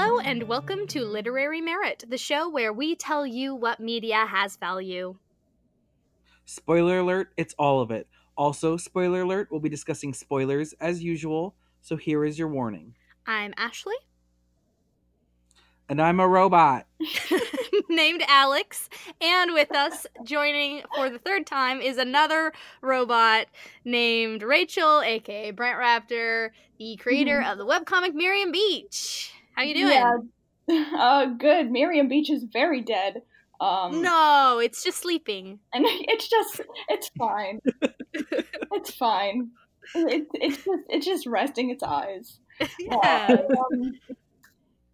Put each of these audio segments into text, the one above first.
Hello, and welcome to Literary Merit, the show where we tell you what media has value. Spoiler alert, it's all of it. Also, spoiler alert, we'll be discussing spoilers as usual, so here is your warning. I'm Ashley, And I'm a robot. named Alex, and with us joining for the third time is another robot named Rachel, aka Brent Raptor, the creator of the webcomic Miriam Beach. How you doing? Yeah. Uh, good. Miriam Beach is very dead. Um, No, it's just sleeping. and it's just, it's fine. it's fine. It, it's just, it's just resting its eyes. yeah. Um,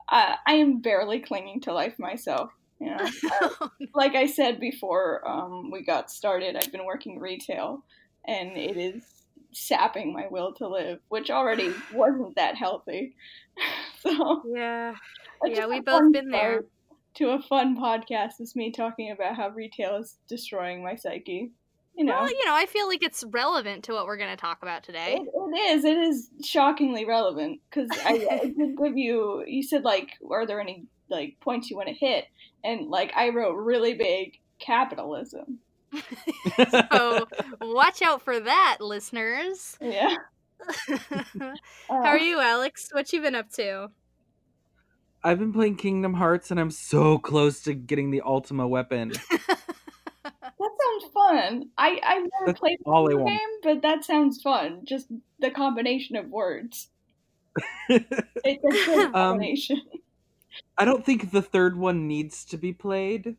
I, I am barely clinging to life myself. You know, Uh, like I said before, um, we got started. I've been working retail, and it is sapping my will to live, which already wasn't that healthy. so yeah. Yeah, we've both been there. To a fun podcast is me talking about how retail is destroying my psyche. You know, Well, you know, I feel like it's relevant to what we're going to talk about today. it, it is. It is shockingly relevant because I, I did give you. You said like, are there any like points you want to hit? And like, I wrote really big capitalism. so watch out for that, listeners. Yeah. How are you, Alex? What you been up to? I've been playing Kingdom Hearts and I'm so close to getting the Ultima weapon. That sounds fun. I I've never That's played the all I want. game, but that sounds fun. Just the combination of words. It's a good Um, combination. I don't think the third one needs to be played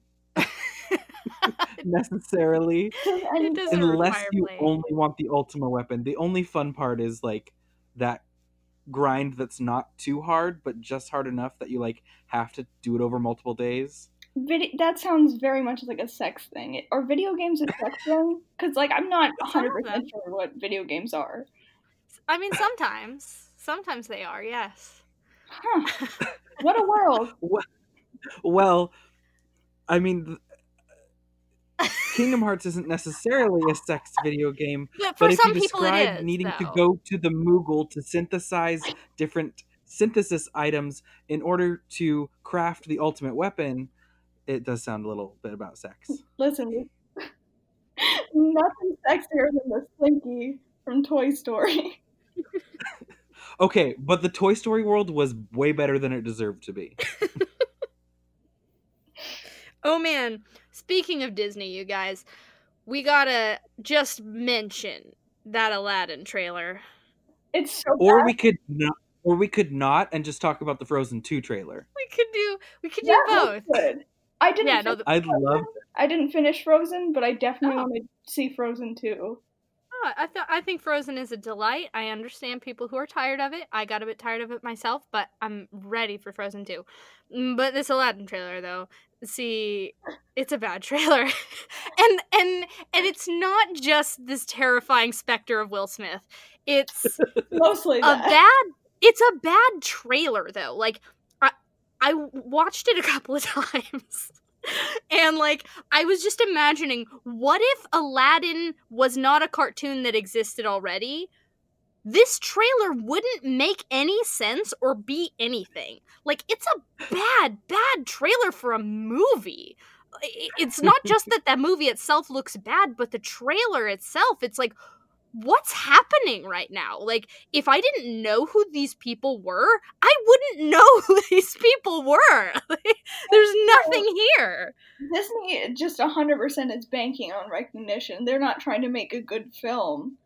necessarily. it doesn't unless you play. only want the ultima weapon the only fun part is like that grind that's not too hard but just hard enough that you like have to do it over multiple days Vid- that sounds very much like a sex thing. Are video games a sex thing? Because like I'm not 100 percent sure what video games are. I mean, sometimes. Sometimes they are, yes. Huh. What a world. well i mean th- kingdom hearts isn't necessarily a sex video game But for but if some you people it describe is. needing to go to the moogle to synthesize different synthesis items in order to craft the ultimate weapon it does sound a little bit about sex Listen, nothing sexier than the Slinky from Toy Story. Okay, but the Toy Story world was way better than it deserved to be. Oh man, speaking of Disney, you guys, we gotta just mention that Aladdin trailer. It's so Or bad. we could not or we could not and just talk about the Frozen 2 trailer. We could do we could That do looks both. I didn't. Yeah, no, the- I'd love I didn't finish Frozen, but I definitely Oh. want to see Frozen too. Oh, I th- I think Frozen is a delight. I understand people who are tired of it. I got a bit tired of it myself, but I'm ready for Frozen 2. Mm, But this Aladdin trailer though, see, it's a bad trailer. and and and it's not just this terrifying specter of Will Smith. It's Mostly a that. bad it's a bad trailer though. Like I I watched it a couple of times. And like I was just imagining what if Aladdin was not a cartoon that existed already? This trailer wouldn't make any sense or be anything. Like it's a bad bad trailer for a movie. It's not just that that movie itself looks bad, but the trailer itself, it's like what's happening right now? Like, if I didn't know who these people were, I wouldn't know who these people were. There's nothing here. Disney just 100% is banking on recognition. They're not trying to make a good film.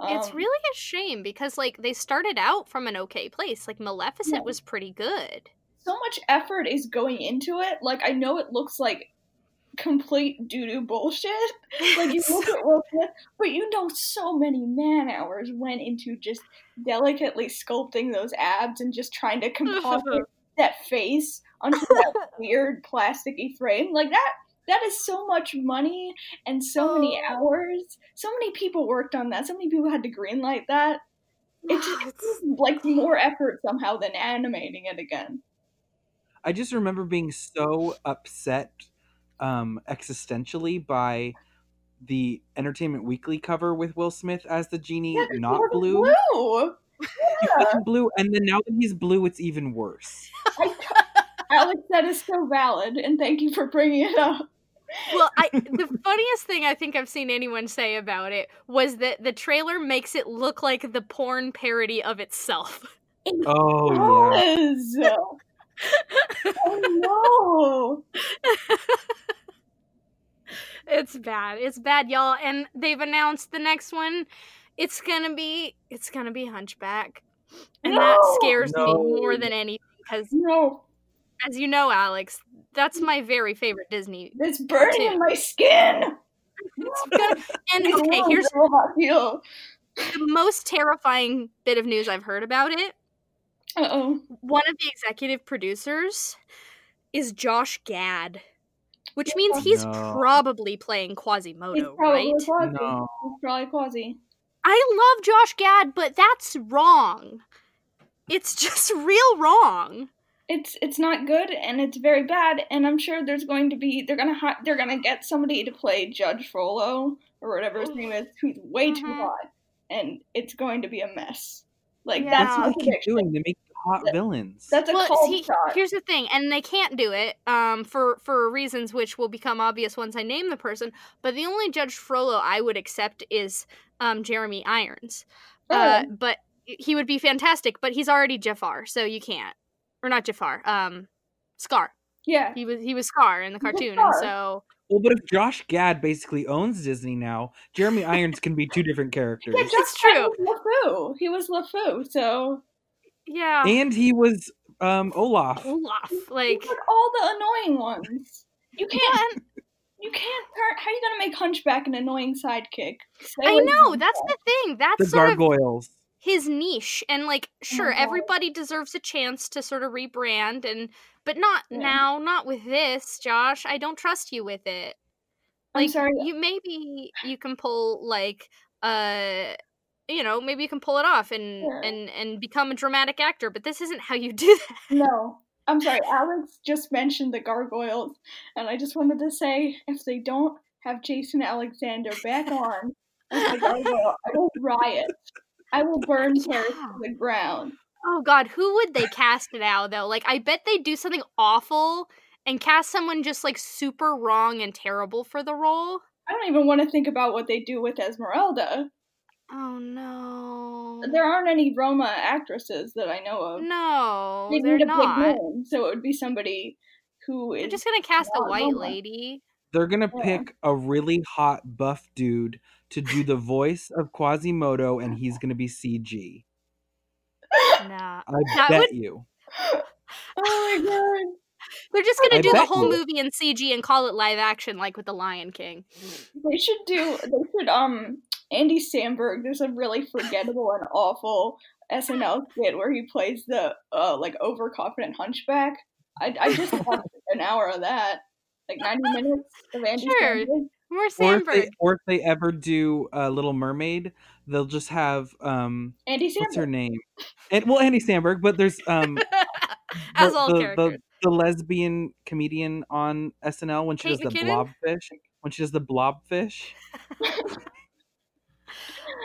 It's Um, really a shame because, like, they started out from an okay place. Like, Maleficent Yeah. was pretty good. so much effort is going into it. Like I know it looks like complete doo doo bullshit. Like you look at Will Smith, but you know so many man hours went into just delicately sculpting those abs and just trying to composite that face onto that weird plasticky frame. Like that that is so much money and so many Oh. hours. So many people worked on that. So many people had to greenlight that. It just It's- it's like more effort somehow than animating it again. I just remember being so upset um existentially by the Entertainment Weekly cover with Will Smith as the genie Yeah, 'cause not blue. blue. He wasn't blue and then now that he's blue it's even worse. Alex, that is so valid, and thank you for bringing it up. Well, I the funniest thing I think I've seen anyone say about it was that the trailer makes it look like the porn parody of itself. Oh yeah. Oh no. It's bad. It's bad, y'all. And they've announced the next one. It's gonna be it's gonna be Hunchback. And that scares No. me more than anything because No. as you know, Alex, that's my very favorite Disney. It's burning in my skin. It's gonna- and okay, here's girl, I feel. the most terrifying bit of news I've heard about it. Uh oh. One of the executive producers is Josh Gad, which means he's No. probably playing He's Quasimodo, probably right? Quasi. No. He's probably Quasi. I love Josh Gad, but that's wrong. It's just real wrong. It's it's not good and it's very bad and I'm sure there's going to be they're gonna ha- they're gonna get somebody to play Judge Frollo or whatever his name is who's way too Mhm. hot and it's going to be a mess. Like Yeah. that's That's what they keep prediction. doing. They make hot That- villains. That's a well, cold see, shot. here's the thing, and they can't do it um, for for reasons which will become obvious once I name the person. But the only Judge Frollo I would accept is um, Jeremy Irons. Uh, Oh. but he would be fantastic. But he's already Jafar, so you can't. Or not Jafar. Um, Scar. yeah. He was he was Scar in the He was cartoon, and so well, but if Josh Gad basically owns Disney now, Jeremy Irons can be two different characters. Yeah, It's true. Gad LeFou. He was LeFou, so yeah. and he was um Olaf. Olaf, like like all the annoying ones. You can't you can't turn how are you gonna make Hunchback an annoying sidekick? Stay I know that's that. the thing. The That's sort of gargoyles. His niche and like sure God. everybody deserves a chance to sort of rebrand and but not Yeah. now not with this josh i don't trust you with it I'm like sorry. you maybe you can pull like uh you know maybe you can pull it off and Yeah. and and become a dramatic actor but this isn't how you do that No. I'm sorry, Alex just mentioned the gargoyles, and I just wanted to say if they don't have Jason Alexander back on as the gargoyle, I will riot. I will burn Paris Yeah. to the ground. oh god who would they cast now though like i bet they'd do something awful and cast someone just like super wrong and terrible for the role I don't even want to think about what they do with Esmeralda. oh no There aren't any Roma actresses that I know of. No, they they're need a big not. name, so it would be somebody who is They're just gonna cast a white Roma. lady. They're gonna Yeah. pick a really hot buff dude to do the voice of Quasimodo, and he's gonna be CG. Nah, I That bet would- you. oh my god. they're just gonna I do the whole you. movie in CG and call it live action, like with the Lion King. They should do. They should. Um, Andy Samberg. There's a really forgettable and awful SNL skit where he plays the uh like overconfident hunchback. I I just watched an hour of that, like 90 minutes of Andy Sure. Samberg. More Or if, they, or if they ever do uh, Little Mermaid, they'll just have um, Andy what's her name? And well, Andy Samberg, but there's um, As the, all the, characters. The, the lesbian comedian on SNL when she Kate does the McKinnon? blobfish. When she does the blobfish.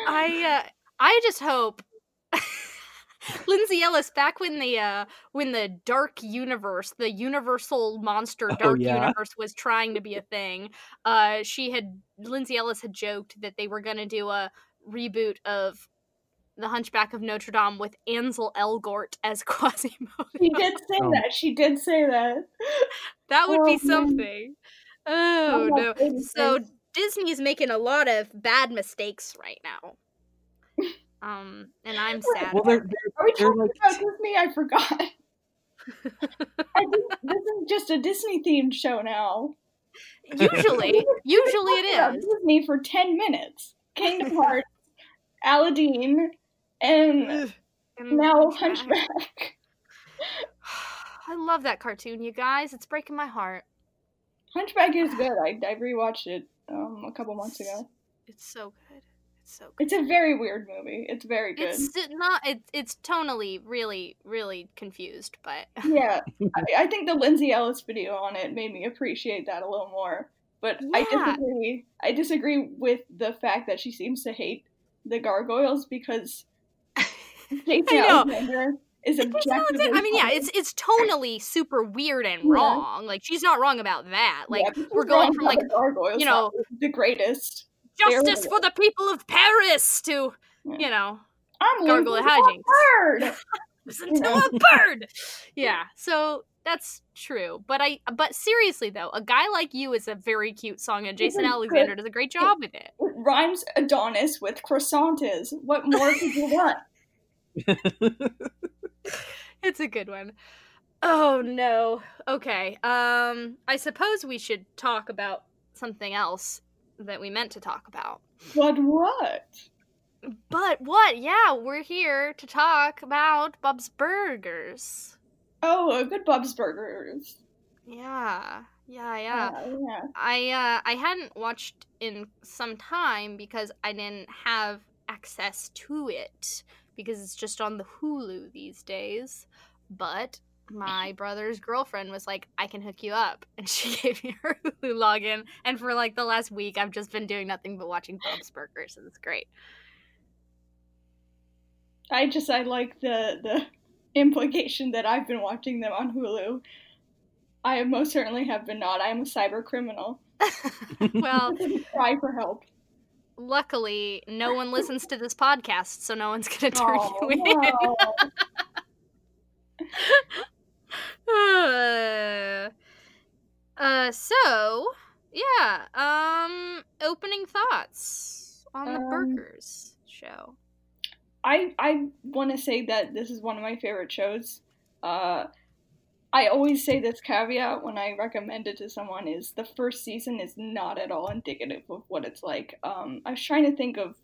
I uh, I just hope Lindsay Ellis back when the uh when the dark universe, the universal monster Oh, dark yeah. universe was trying to be a thing. Uh she had Lindsay Ellis had joked that they were going to do a reboot of The Hunchback of Notre Dame with Ansel Elgort as Quasimodo. She did say Oh. that. She did say that. That would Oh, be man. something. Oh no. goodness. So Disney's making a lot of bad mistakes right now. Um, and I'm sad. Well, they're, they're, Are we talking like about Disney? I forgot. I think this is just a Disney themed show now. usually, usually Talked it about is. Disney for ten minutes. Kingdom Hearts, Aladdin, and And now Hunchback. Hunchback. I love that cartoon, you guys. It's breaking my heart. Hunchback is good. I, I rewatched it um, a couple months ago. It's so good. It's so good. It's a very weird movie. It's very good. It's not. It, it's tonally really, really confused, but Yeah, I, I think the Lindsay Ellis video on it made me appreciate that a little more. But I disagree. I disagree with the fact that she seems to hate the gargoyles because know. Alexander is It's objectively. I mean, yeah, it's it's tonally super weird and Yeah. wrong. Like she's not wrong about that. Like Yeah, we're going from like gargoyles, you know, the greatest. Justice for the people of Paris to Yeah. you know I'm losing my hijinks. bird. listen to a bird. Yeah, so that's true. But I but seriously though, a guy like you is a very cute song, and Jason Alexander good. does a great job with it. It rhymes Adonis with croissant is. What more could you want? It's a good one. Oh no. Okay. Um I suppose we should talk about something else that we meant to talk about. But what? But what? Yeah, we're here to talk about Bob's Burgers. Oh, a good Bob's Burgers. Yeah. Yeah, yeah. yeah. yeah. I uh I hadn't watched in some time because I didn't have access to it because it's just on the Hulu these days. But my brother's girlfriend was like, "I can hook you up," and she gave me her Hulu login. And for like the last week, I've just been doing nothing but watching Bob's Burgers, and it's great. I just I like the the implication that I've been watching them on Hulu. I most certainly have been not. I am a cyber criminal. well, Cry for help. luckily, no one listens to this podcast, so no one's gonna turn Oh, you in. no. uh, uh, so yeah. Um, opening thoughts on the Um, burgers show. I I want to say that this is one of my favorite shows. Uh, I always say this caveat when I recommend it to someone is the first season is not at all indicative of what it's like. Um, I was trying to think of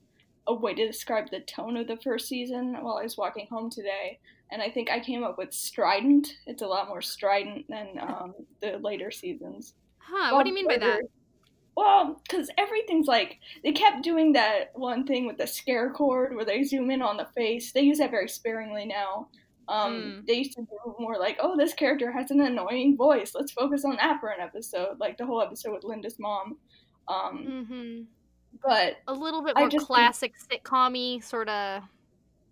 a way to describe the tone of the first season while I was walking home today, and I think I came up with strident. It's a lot more strident than um, the later seasons. Huh? What do you mean by that? Well, because everything's like they kept doing that one thing with the scare chord where they zoom in on the face. They use that very sparingly now. Um, Hmm. They used to do more like, oh, this character has an annoying voice. Let's focus on that for an episode, like the whole episode with Linda's mom. Um, Mm-hmm. but A little bit more classic sitcom-y sort of.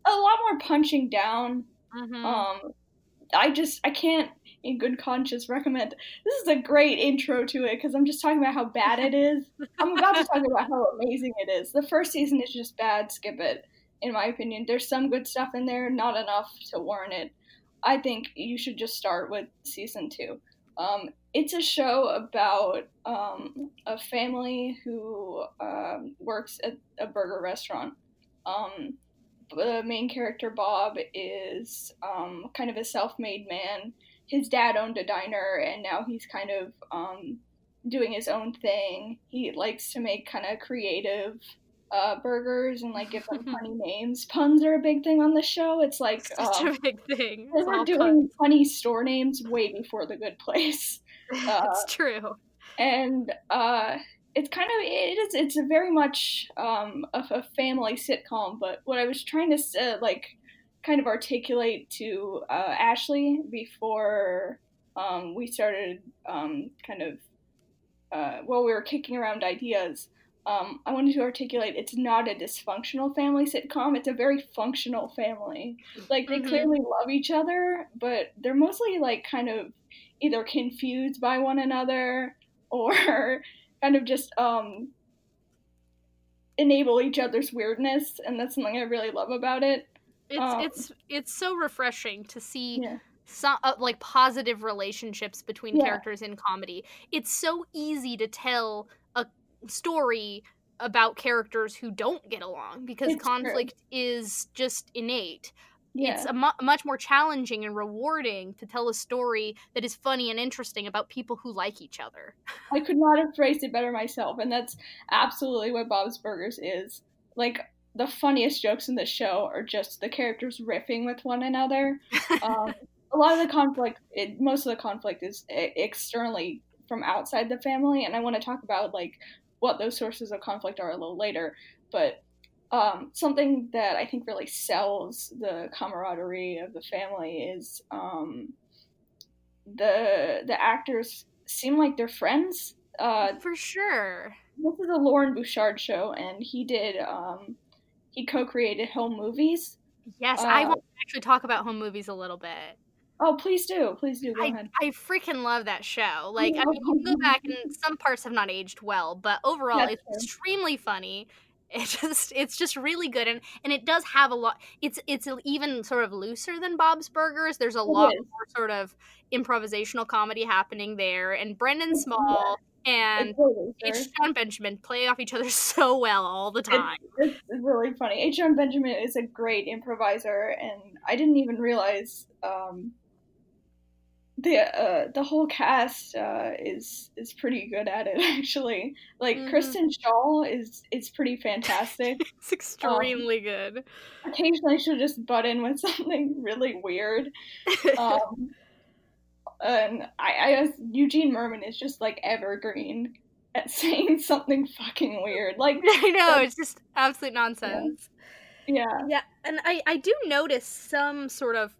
a lot more punching down. Mm-hmm. Um, I just I can't in good conscience recommend. This is a great intro to it because I'm just talking about how bad it is. I'm about to talk about how amazing it is. The first season is just bad. Skip it, in my opinion. There's some good stuff in there, not enough to warrant it. I think you should just start with season two. Um, it's a show about um, a family who um, works at a burger restaurant. Um, the main character Bob is um, kind of a self-made man. His dad owned a diner, and now he's kind of um, doing his own thing. He likes to make kind of creative uh, burgers and like give them funny names. Puns are a big thing on the show. It's like Such um, a big thing. they were doing funny store names way before The Good Place puns. uh, it's true. and uh, it's kind of it is it's a very much um, a, a family sitcom. But what I was trying to uh, like kind of articulate to uh, Ashley before um, we started um, kind of uh, while we were kicking around ideas. Um, I wanted to articulate it's not a dysfunctional family sitcom. It's a very functional family. Like they Mhm. clearly love each other, but they're mostly like kind of either confused by one another or kind of just um enable each other's weirdness and that's something i really love about it It's um, it's it's so refreshing to see yeah some uh, like positive relationships between Yeah. characters in comedy. It's so easy to tell a story about characters who don't get along because It's true. conflict is just innate. Yeah. It's a mu- much more challenging and rewarding to tell a story that is funny and interesting about people who like each other. i could not have phrased it better myself and that's absolutely what bob's burgers is. Like the funniest jokes in the show are just the characters riffing with one another. Um, a lot of the conflict it, most of the conflict is e- externally from outside the family and i want to talk about like what those sources of conflict are a little later but um, something that i think really sells the camaraderie of the family is um, the the actors seem like they're friends uh, For sure. this is a Loren Bouchard show, and he did um, he co-created Home Movies, Yes, I Uh, want to actually talk about home movies a little bit. Oh, please do, please do. Go I, ahead. I freaking love that show. Like, I mean, you can go back and some parts have not aged well, but overall, That's it's true. extremely funny. It just, it's just really good, and and it does have a lot. It's it's even sort of looser than Bob's Burgers. There's a lot more sort of improvisational comedy happening there, and Brendan Yeah. Small and It's H. Jon Benjamin play off each other so well all the time. It's really funny. H. Jon Benjamin is a great improviser, and I didn't even realize um, the uh, the whole cast uh, is is pretty good at it. Actually, like Mhm. Kristen Schaal is is pretty fantastic. It's extremely good. Occasionally, she'll just butt in with something really weird. Um, and I, I Eugene Mirman is just like evergreen at saying something fucking weird. Like, I know it's just absolute nonsense. yeah, Yeah, and I I do notice some sort of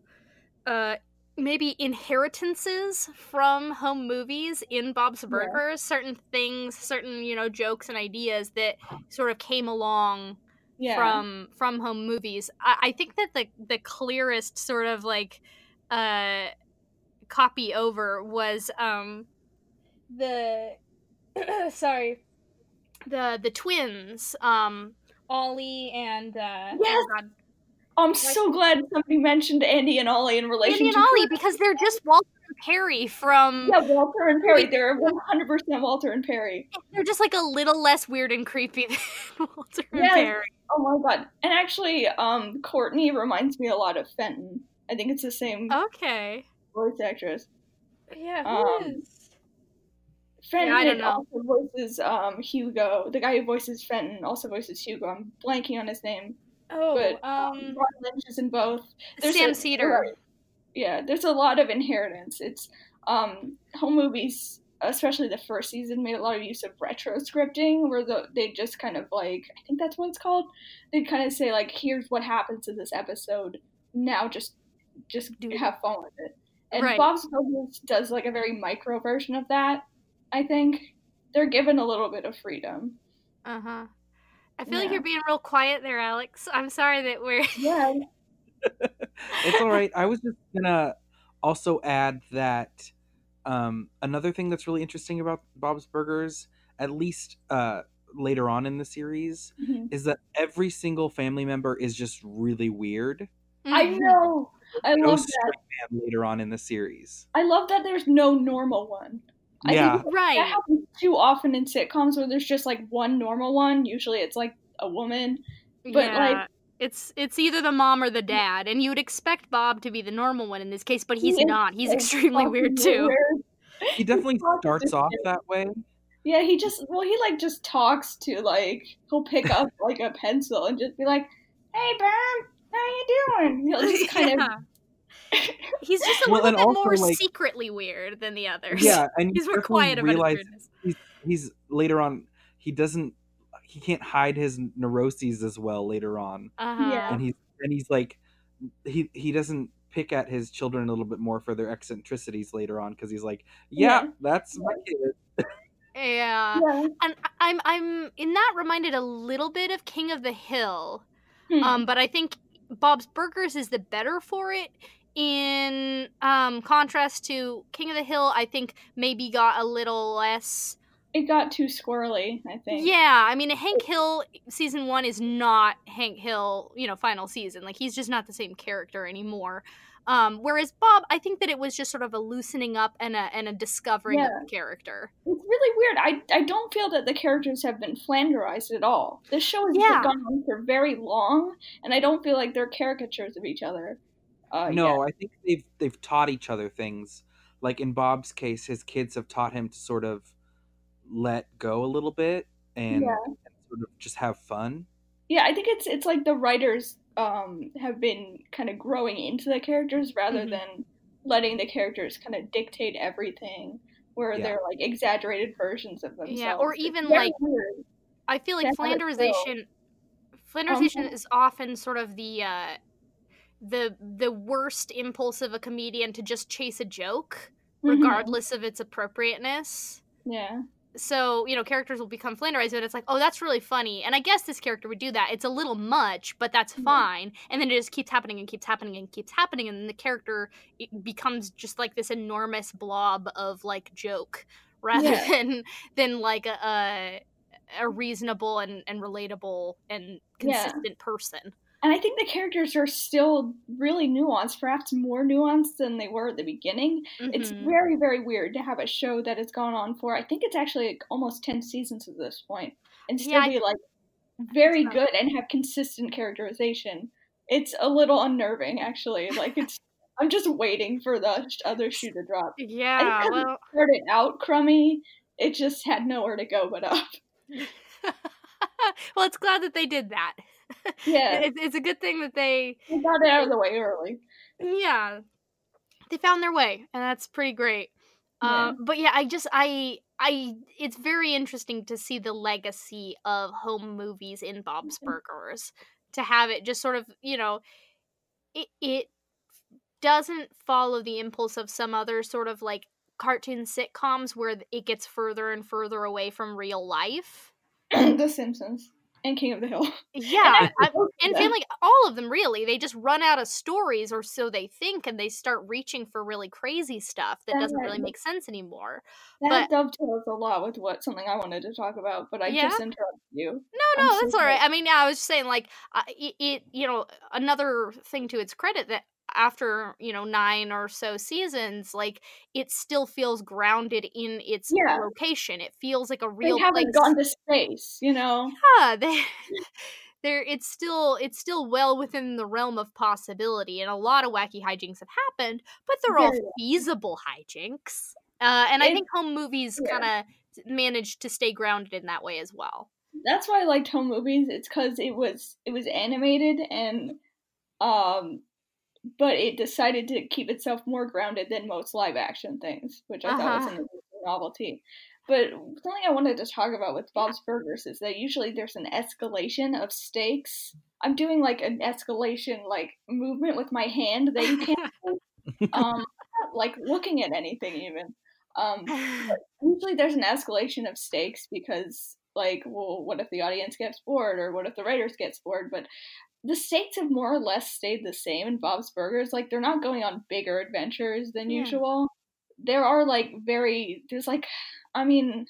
uh maybe inheritances from home movies in Bob's Burgers, certain things, certain, you know, jokes and ideas that sort of came along yeah. from from home movies. I, I think that the the clearest sort of like uh copy over was um the sorry the the twins um Ollie and uh oh Yes! God, I'm so glad somebody mentioned Andy and Ollie in relation Andy and Ollie because they're just Walter and Perry from Yeah, Walter and Perry. They're 100% Walter and Perry. they're just like a little less weird and creepy than Walter and Yes. Perry. Oh my god. And actually, um, Courtney reminds me a lot of Fenton. I think it's the same Okay. voice actress. Yeah, who who is? Fenton I don't know. also voices um, Hugo. The guy who voices Fenton also voices Hugo. I'm blanking on his name. Oh, But um Ron Lynch is in both. There's Sam a- Seder. Yeah, there's a lot of inheritance. It's um, home movies, especially the first season, made a lot of use of retro scripting, where the, they just kind of like I think that's what it's called. They'd kind of say like, "Here's what happens in this episode. Now just just Do- have fun with it." And Right. Bob's Burgers does like a very micro version of that. I think they're given a little bit of freedom. Uh huh. I feel like you're being real quiet there, Alex. I'm sorry that we're. Yeah, it's all right. I was just gonna also add that um, another thing that's really interesting about Bob's Burgers, at least uh, later on in the series, Mhm. is that every single family member is just really weird. I Mhm. know. I No love that. man later on in the series. I love that. There's no normal one. I Yeah. think that Right. happens too often in sitcoms where there's just like one normal one. Usually it's like a woman. but, yeah. like- it's it's either the mom or the dad, and you would expect Bob to be the normal one in this case, but he's He not. He's extremely weird too. weird. He definitely starts off that way. Yeah, he just well he like just talks to like he'll pick up like a pencil and just be like, "Hey, Bam, how you doing?" He'll just kind of Yeah. He's just a Well, little bit also, more like- secretly weird than the others. Yeah, and he's you more definitely quiet about his he's, he's later on. He doesn't. He can't hide his neuroses as well later on, Uh-huh. Yeah. and he's and he's like, he he doesn't pick at his children a little bit more for their eccentricities later on because he's like, yeah, Yeah. that's my kid. Yeah. yeah. And I'm I'm in that reminded a little bit of King of the Hill. Hmm. Um, but I think Bob's Burgers is the better for it. In um, contrast to King of the Hill, I think maybe got a little less. it got too squirrely. I think. Yeah, I mean, Hank Hill season one is not Hank Hill, you know, final season. Like he's just not the same character anymore. Um, whereas Bob, I think that it was just sort of a loosening up and a and a discovering Yeah. of the character. It's really weird. I, I don't feel that the characters have been flanderized at all. This show has Yeah. gone on for very long, and I don't feel like they're caricatures of each other. Uh, no, I think they've they've taught each other things. Like in Bob's case, his kids have taught him to sort of let go a little bit and, Yeah. and sort of just have fun. Yeah, I think it's it's like the writers um, have been kind of growing into the characters rather Mhm. than letting the characters kind of dictate everything, where Yeah. they're like exaggerated versions of themselves. Yeah, or even, like, weird. I feel like That's how Flanderization Flanderization Um, is often sort of the uh the the worst impulse of a comedian to just chase a joke Mhm. regardless of its appropriateness. Yeah, so you know characters will become flanderized and it's like oh that's really funny and i guess this character would do that it's a little much but that's Mhm. fine and then it just keeps happening and keeps happening and keeps happening and then the character becomes just like this enormous blob of like joke rather Yeah. than than like a, a a reasonable and, and relatable and Yeah. consistent person And I think the characters are still really nuanced, perhaps more nuanced than they were at the beginning. It's Mhm. very, very weird to have a show that has gone on for, I think it's actually like almost 10 seasons at this point, and still Yeah, be like very good and have consistent characterization. It's a little unnerving, actually. Like, it's, I'm just waiting for the other shoe to drop. yeah because well Started out crummy, it just had nowhere to go but up. well it's glad that they did that Yeah, it's, it's a good thing that they we got it out of the way early. yeah they found their way and that's pretty great Yeah. um but yeah i just i i it's very interesting to see the legacy of home movies in bob's Mhm. burgers to have it just sort of you know it it doesn't follow the impulse of some other sort of like cartoon sitcoms where it gets further and further away from real life the Simpsons and King of the Hill. yeah and them. like all of them really they just run out of stories or so they think and they start reaching for really crazy stuff that doesn't really make sense anymore That but- dovetails a lot with what something I wanted to talk about, but I Yeah? just interrupted you. no I'm no so that's all right i mean yeah i was just saying like uh, it, it you know another thing to its credit that after you know nine or so seasons like it still feels grounded in its Yeah. location it feels like a They real haven't place gone to space, you know. yeah, they there it's still it's still well within the realm of possibility and a lot of wacky hijinks have happened but they're all feasible hijinks uh, and i think home movies yeah. kind of managed to stay grounded in that way as well That's why I liked home movies. It's because it was it was animated and um, but it decided to keep itself more grounded than most live action things, which I thought was Uh-huh. novelty. But something I wanted to talk about with Bob's Burgers is that usually there's an escalation of stakes. I'm doing like an escalation like movement with my hand that you can't um like looking at anything even. Um usually there's an escalation of stakes because like well what if the audience gets bored or what if the writers gets bored but the stakes have more or less stayed the same in bob's burgers like they're not going on bigger adventures than Yeah. usual there are like very there's like i mean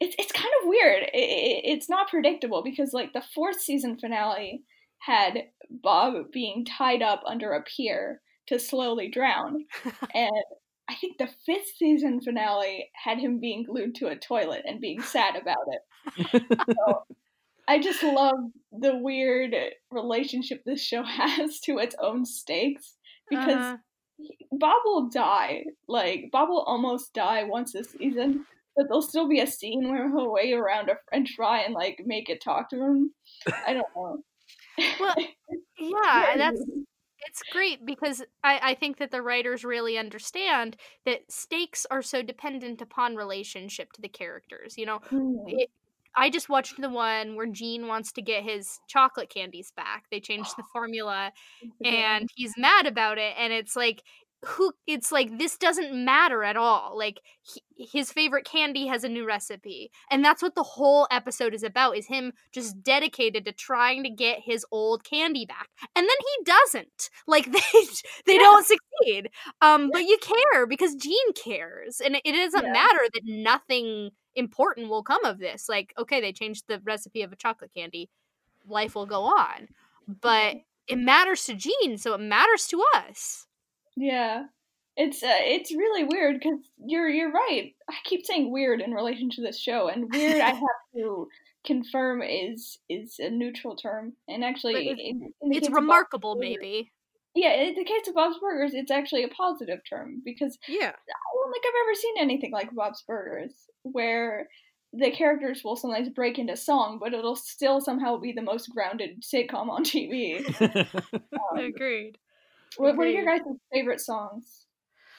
it's, it's kind of weird it, it, it's not predictable because like the fourth season finale had bob being tied up under a pier to slowly drown and I think the fifth season finale had him being glued to a toilet and being sad about it. So I just love the weird relationship this show has to its own stakes because Uh-huh. Bob will die. Like Bob will almost die once this season, but there'll still be a scene where he'll wait around a French fry and like make it talk to him. I don't know. Well, yeah that's it's great because I, I think that the writers really understand that stakes are so dependent upon relationship to the characters you know Hmm. it, I just watched the one where Gene wants to get his chocolate candies back. They changed the formula and he's mad about it and it's like who it's like this doesn't matter at all. Like he, his favorite candy has a new recipe and that's what the whole episode is about is him just dedicated to trying to get his old candy back. And then he doesn't. Like they they Yeah. don't succeed. Um but you care because Gene cares and it, it doesn't Yeah. matter that nothing important will come of this. Like, okay, they changed the recipe of a chocolate candy. Life will go on. But it matters to Gene, so it matters to us. Yeah, it's uh, it's really weird because you're you're right. I keep saying weird in relation to this show, and weird I have to confirm is is a neutral term, and actually, it's- It's case of Bob's remarkable, maybe. Yeah, in the case of Bob's Burgers, it's actually a positive term because Yeah. I don't think I've ever seen anything like Bob's Burgers where the characters will sometimes break into song, but it'll still somehow be the most grounded sitcom on TV. Um, Agreed. what, what are your guys' favorite songs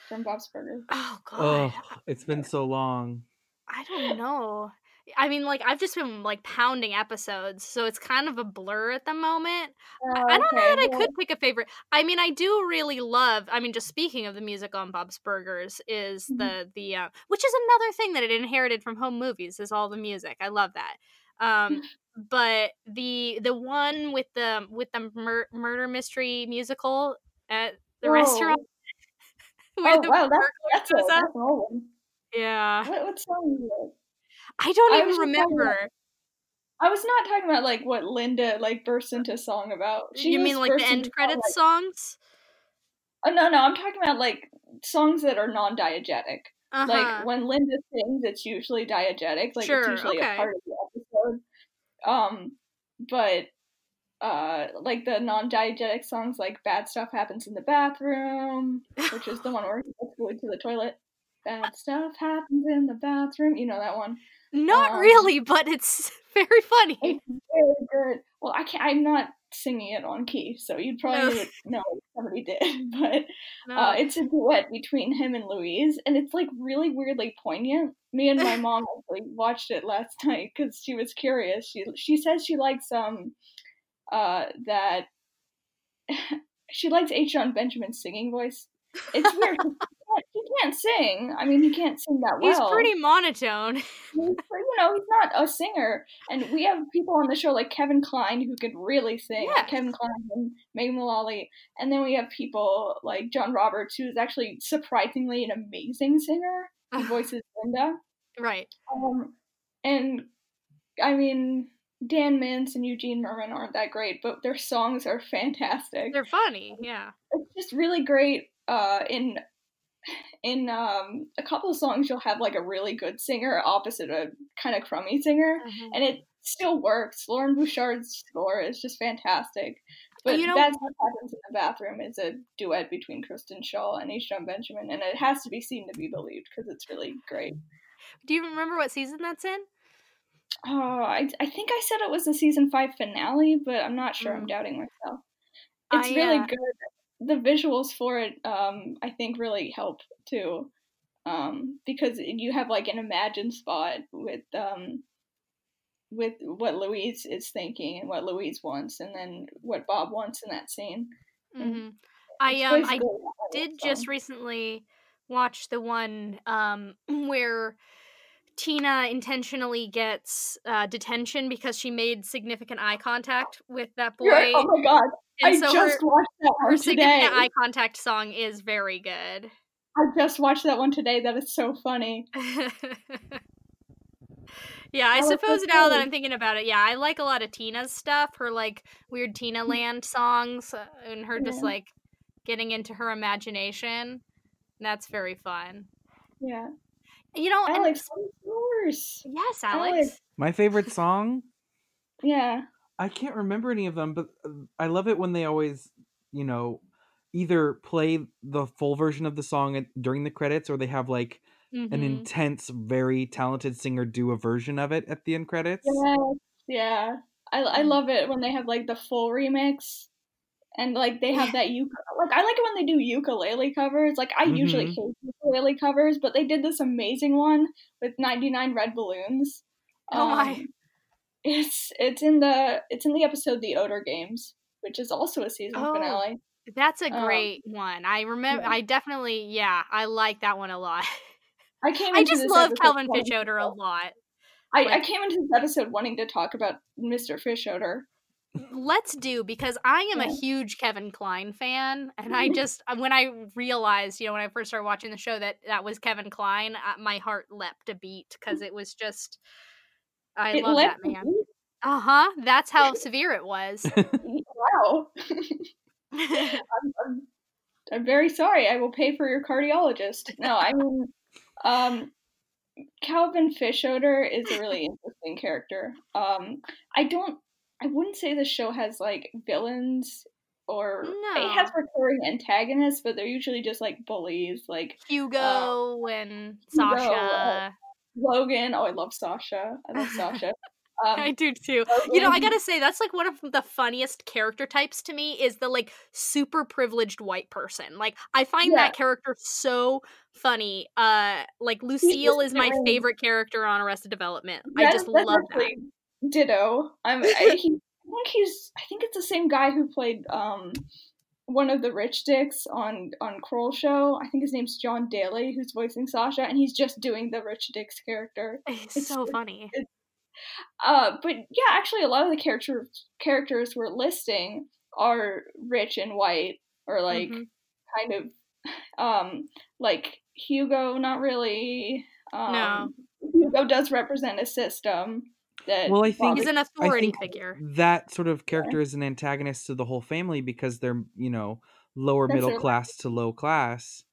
from Bob's Burgers? Oh god. oh, it's been so long. I don't know. I mean, like I've just been like pounding episodes, so it's kind of a blur at the moment. I, I don't know Okay, that I could pick a favorite. I mean, I do really love. I mean, just speaking of the music on Bob's Burgers, is Mhm. the the uh, which is another thing that it inherited from home movies is all the music. I love that. Um, but the the one with the with the mur- murder mystery musical at the Whoa. restaurant. where Oh the wow, that's that's, a, that's an old one. Yeah, What, what song is it? I don't I even just about- remember. I was not talking about like what Linda like burst into song about. She you mean like the end credits like- songs? Oh no, no, I'm talking about like songs that are non-diegetic. Uh-huh. Like when Linda sings, it's usually diegetic. Like Sure, it's usually okay. a part of the episode. Um, but uh, like the non-diegetic songs, like "Bad Stuff Happens in the Bathroom," which is the one where he gets glued to the toilet. Bad stuff happens in the bathroom. You know that one. Not um, really, but it's very funny. It's very good. Well, I can't. I'm not singing it on key, so you'd probably know somebody did. But No. uh, it's a duet between him and Louise, and it's like really weirdly poignant. Me and my mom actually watched it last night because she was curious. She she says she likes um uh that she likes H. Jon Benjamin's singing voice. It's weird. He can't- sing. I mean, he can't sing that well He's pretty monotone. he's, you know, he's not a singer. And we have people on the show like Kevin Kline who could really sing. Yeah. Kevin Kline and Megan Mullally. And then we have people like John Roberts, who's actually surprisingly an amazing singer. He voices Linda. right. Um, and I mean, Dan Mintz and Eugene Mirman aren't that great, but their songs are fantastic They're funny. Yeah. it's just really great uh in in um a couple of songs you'll have like a really good singer opposite a kind of crummy singer and it still works. Loren Bouchard's score is just fantastic but You know- that's what happens in the bathroom is a duet between Kristen Schaal and H Jon Benjamin and it has to be seen to be believed because it's really great. Do you remember what season that's in? oh I, I think i said it was the season five finale but i'm not sure. I'm Mm. doubting myself. It's I, really uh, good the visuals for it um i think really help too. Um because you have like an imagined spot with um with what louise is thinking and what louise wants and then what bob wants in that scene. Hmm I um I basically a highlight did just recently watch the one um where Tina intentionally gets uh, detention because she made significant eye contact with that boy. You're- oh my god and i so just her, watched that her today significant eye contact song is very good. i just watched that one today that is so funny yeah, I so suppose now that. I'm thinking about it, yeah, I like a lot of Tina's stuff, her like weird Tina Land songs, uh, and her just like getting into her imagination. That's very fun. yeah You know, and alex what's yours yes, Alex. Alex. My favorite song? yeah I can't remember any of them, but uh, I love it when they always, you know, either play the full version of the song during the credits or they have like an Mhm. intense, very talented singer do a version of it at the end credits. Yes, yeah. I I Mm. love it when they have like the full remix, and like they have that uk like I like it when they do ukulele covers. Like I usually Mhm. hate ukulele covers, but they did this amazing one with ninety nine red balloons. Oh my. Um, It's it's in the it's in the episode The Oeder Games, which is also a season Oh, finale. That's a Um, great one. I remember. yeah. I definitely, yeah, I like that one a lot. I came. I just love Calvin Fischoeder a lot. I, I came into this episode wanting to talk about Mr. Fischoeder. Let's do because I am a huge Kevin Kline fan, and I just uh, when I realized, you know, when I first started watching the show that that was Kevin Kline, uh, my heart leapt a beat because it was just. I It love that man. Uh huh. That's how severe it was. Wow. I'm, I'm, I'm very sorry. I will pay for your cardiologist. No, I mean, um, Calvin Fischoeder is a really interesting character. Um, I don't, I wouldn't say the show has like villains or it has No. recurring antagonists, but they're usually just like bullies, like Hugo and Hugo, uh, Sasha. Logan. Oh, I love Sasha. I love Sasha. Um, I do too. You know, I gotta say that's like one of the funniest character types to me is the like super privileged white person. Like I find Yeah. that character so funny. Uh, like Lucille is my favorite character on Arrested Development. I just love that. Ditto. I'm. I, he, I think he's. I think it's the same guy who played um one of the rich dicks on on Kroll show. I think his name's Jon Daly, who's voicing Sasha, and he's just doing the rich dicks character. It's It's- so funny. Uh, but yeah, actually, a lot of the character characters we're listing are rich and white, or like Mhm. kind of um like Hugo. Not really. Um, No. Hugo does represent a system that. Well, I think- He's an I authority think figure. that sort of character is an antagonist to the whole family because they're you know lower That's middle their- class to low class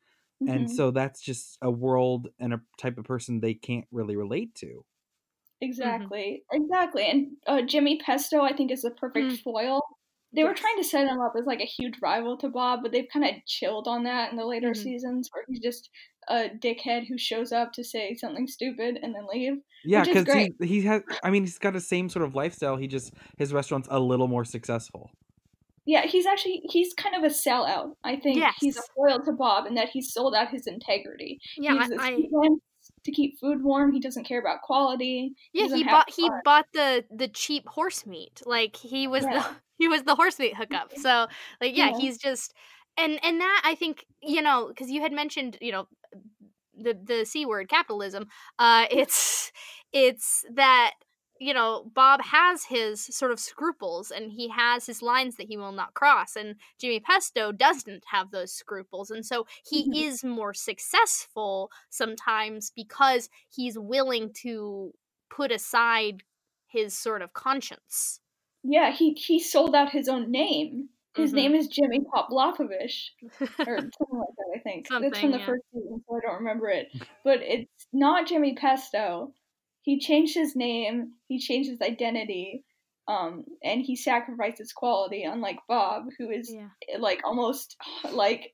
and Mhm. so that's just a world and a type of person they can't really relate to Exactly, exactly. And uh, Jimmy Pesto, I think, is the perfect Mm. foil. They were trying to set him up as like a huge rival to Bob, but they've kind of chilled on that in the later Mhm. seasons, where he's just a dickhead who shows up to say something stupid and then leave. yeah Which because he, he has i mean he's got the same sort of lifestyle he just his restaurant's a little more successful Yeah, he's actually he's kind of a sellout. I think he's a Yes. foil to Bob in that he's sold out his integrity. Yeah, he I, I to keep food warm. He doesn't care about quality. yeah doesn't he bought he bought the the cheap horse meat. Like he was Yeah. the he was the horse meat hookup. So like yeah, Yeah. he's just and and that I think you know because you had mentioned you know the the c word capitalism. Uh, it's it's that you know Bob has his sort of scruples and he has his lines that he will not cross and Jimmy Pesto doesn't have those scruples and so he Mhm. is more successful sometimes because he's willing to put aside his sort of conscience. Yeah, he he sold out his own name. His Mhm. name is Jimmy Poplakovich, or something like that. I think it's Something, from the yeah. first season, so I don't remember it. But it's not Jimmy Pesto. He changed his name. He changed his identity. Um, and he sacrifices quality, unlike Bob, who is yeah. like almost like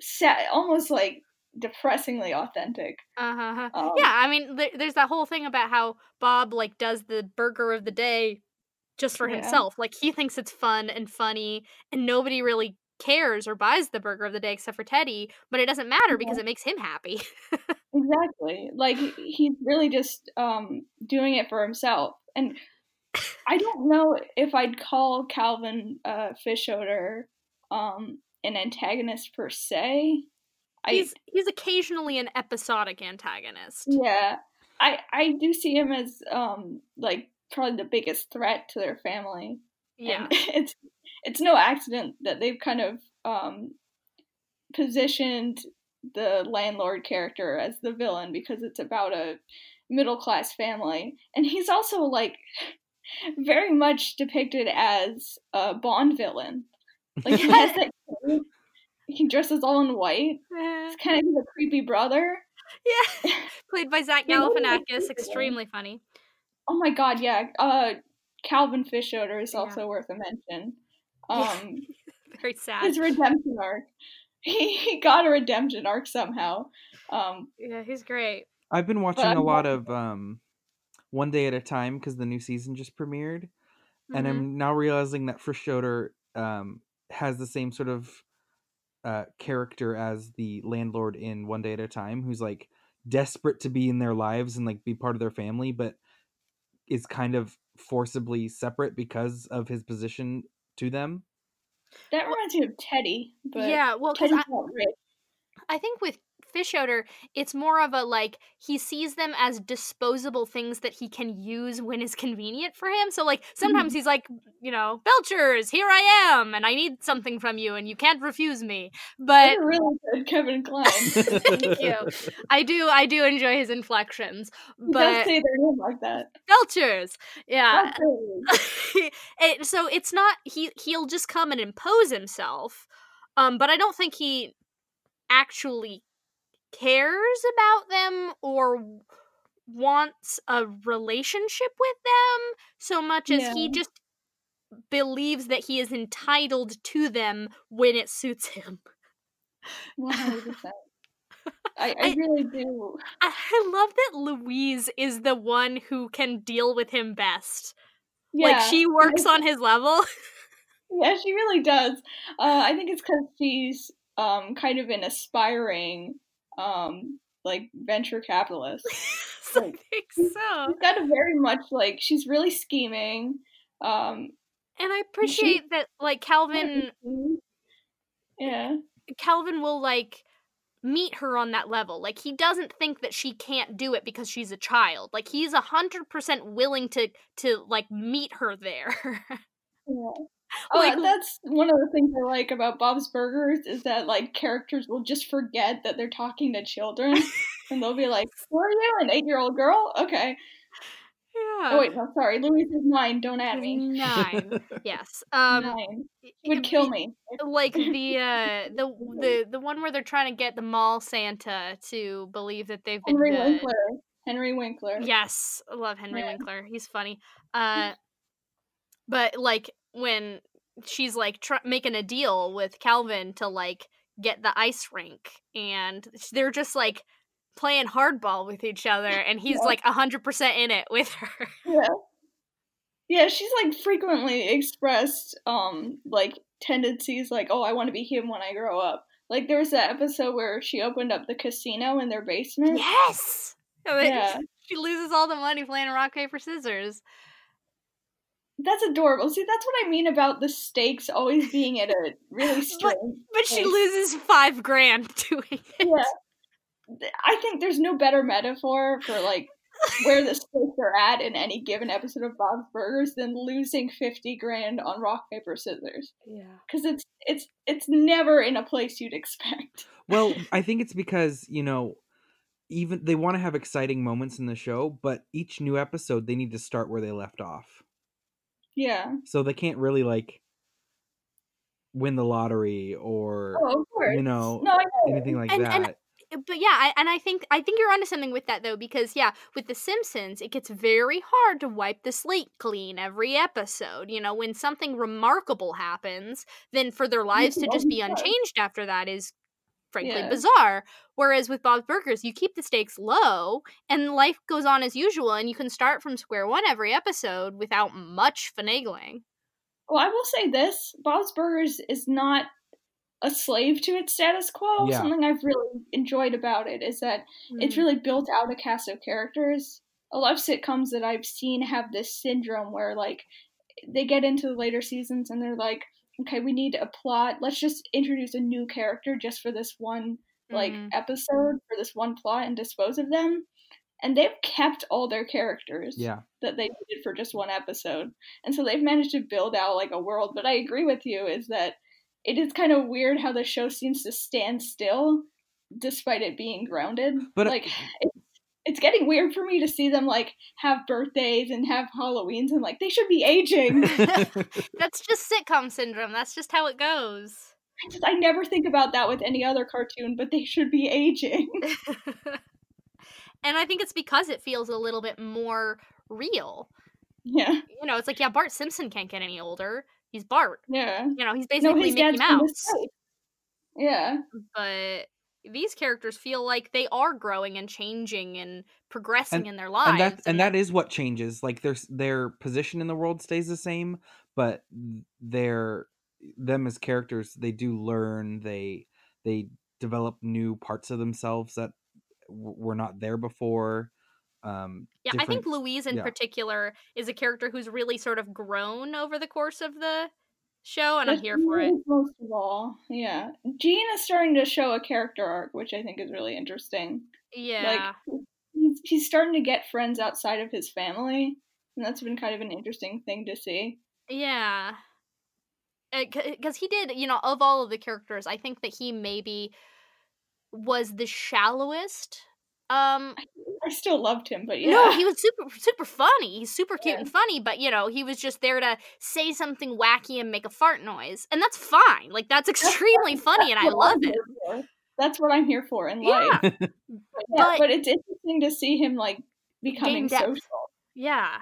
sa- almost like depressingly authentic. Uh-huh. Um, yeah, I mean, there, there's that whole thing about how Bob like does the burger of the day just for Yeah. himself. Like he thinks it's fun and funny, and nobody really cares or buys the burger of the day except for Teddy. But it doesn't matter because it makes him happy. Exactly. Like he's really just um doing it for himself. And I don't know if I'd call Calvin uh Fischoeder um an antagonist per se. I he's he's occasionally an episodic antagonist. yeah. I I do see him as um like probably the biggest threat to their family. Yeah. And it's it's no accident that they've kind of um positioned the landlord character as the villain because it's about a middle class family. And he's also like very much depicted as a Bond villain. Like he has that he dresses all in white. It's kind of a creepy brother. yeah. Played by Zach Yeah, what is Galifianakis, extremely funny. Oh my god, yeah. Uh Calvin Fischoeder is Yeah. also worth a mention. Yeah. Um Very sad. his redemption arc. He, he got a redemption arc somehow. Um, Yeah, he's great. i've been watching a lot of um one day at a time because the new season just premiered and Mhm. i'm now realizing that Fischoeder, um has the same sort of uh character as the landlord in one day at a time who's like desperate to be in their lives and like be part of their family but is kind of forcibly separate because of his position to them that reminds me of Teddy, but yeah, well, because Teddy's. I think with Fischoeder, it's more of a like he sees them as disposable things that he can use when is convenient for him. So like sometimes he's like, you know, Belchers, here I am, and I need something from you, and you can't refuse me. But You're really good, Kevin Kline. thank you. I do, I do enjoy his inflections. But say their name like that. Belchers, yeah. Belchers. it, so it's not he. He'll just come and impose himself. Um, but I don't think he actually cares about them or wants a relationship with them so much as he just believes that he is entitled to them when it suits him. One hundred percent. I, I I- really do. I I love that Louise is the one who can deal with him best. Yeah, Like she works on his level. yeah, she really does. Uh, I think it's because she's um kind of an aspiring um like venture capitalist. I think so. She's got a very much like she's really scheming. Um, And I appreciate that like Calvin yeah, Calvin will like meet her on that level. Like he doesn't think that she can't do it because she's a child. Like he's a hundred percent willing to to like meet her there. yeah. Oh, Like- that's one of the things I like about Bob's Burgers is that like characters will just forget that they're talking to children, and they'll be like, "Who are you? An eight-year-old girl? Okay." yeah. Oh wait, no, sorry. Louise is nine. Don't add me. Nine. Yes. Um nine. She would kill me. like the uh the the the one where they're trying to get the mall Santa to believe that they've been Henry good. Winkler. Henry Winkler. Yes, I love Henry Yeah. Winkler. He's funny. Uh, but like when she's like tr- making a deal with Calvin to like get the ice rink, and they're just like playing hardball with each other, and he's Yeah. like a hundred percent in it with her. Yeah. Yeah, she's like frequently expressed um like tendencies like, oh, I want to be him when I grow up. Like there was that episode where she opened up the casino in their basement. yes. And then Yeah. She loses all the money playing rock paper scissors. That's adorable. See, that's what I mean about the stakes always being at a really strange. But she place. loses five grand doing it. Yeah. I think there's no better metaphor for like where the stakes are at in any given episode of Bob's Burgers than losing 50 grand on rock paper scissors. Yeah. Cuz it's it's it's never in a place you'd expect. well, I think it's because, you know, even they want to have exciting moments in the show, but each new episode they need to start where they left off. Yeah. So they can't really like win the lottery or Oh, you know No, know. anything like And- that. and but yeah, I, and I think I think you're onto something with that though, because yeah, with The Simpsons, it gets very hard to wipe the slate clean every episode. You know, when something remarkable happens, then for their lives to just be unchanged after that is frankly Yeah. bizarre. Whereas with Bob's Burgers, you keep the stakes low and life goes on as usual, and you can start from square one every episode without much finagling. Well, I will say this: Bob's Burgers is not a slave to its status quo. Yeah. Something I've really enjoyed about it is that it's Mm. really built out a cast of characters. A lot of sitcoms that I've seen have this syndrome where like they get into the later seasons and they're like, okay, we need a plot. Let's just introduce a new character just for this one like Mhm. episode for this one plot and dispose of them. And they've kept all their characters yeah. that they did for just one episode. And so they've managed to build out like a world. But I agree with you is that it is kind of weird how the show seems to stand still despite it being grounded. But- like it's, it's getting weird for me to see them like have birthdays and have Halloweens and like they should be aging. That's just sitcom syndrome. That's just how it goes. I just I never think about that with any other cartoon, but they should be aging. and I think it's because it feels a little bit more real. yeah. You know, it's like, yeah, Bart Simpson can't get any older. He's Bart. Yeah. You know, he's No, basically his Mickey dad's from the Mouse. Yeah. But these characters feel like they are growing and changing and progressing And- in their lives. and that and that is what changes. Like their their position in the world stays the same, but their them as characters, they do learn. They they develop new parts of themselves that w- were not there before. Um, yeah, I think Louise in yeah. particular is a character who's really sort of grown over the course of the show, and I'm here for it. Most of all, yeah. Gene is starting to show a character arc, which I think is really interesting. Yeah. Like he's he's starting to get friends outside of his family, and that's been kind of an interesting thing to see. Yeah. Uh, because uh, he did, you know, of all of the characters, I think that he maybe was the shallowest. Um, I still loved him, but yeah, no, he was super, super funny. He's super cute Yeah. and funny, but you know, he was just there to say something wacky and make a fart noise, and that's fine. Like that's extremely funny, and I love I'm it. That's what I'm here for in Yeah, life. But, yeah, but- but it's interesting to see him like becoming social. yeah.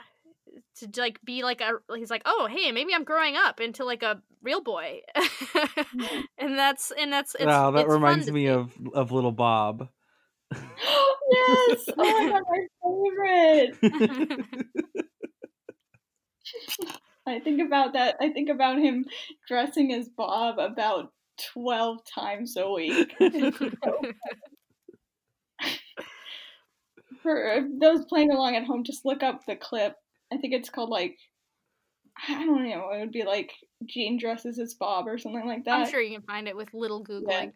To like be like a, he's like, oh hey, maybe I'm growing up into like a real boy, and that's and that's it's, wow, that it's reminds me of of little Bob. Yes! Oh my god, my favorite! I think about that. I think about him dressing as Bob about 12 times a week. For uh, those playing along at home, just look up the clip. I think it's called like I don't know. It would be like Gene dresses as Bob or something like that. I'm sure you can find it with little googling.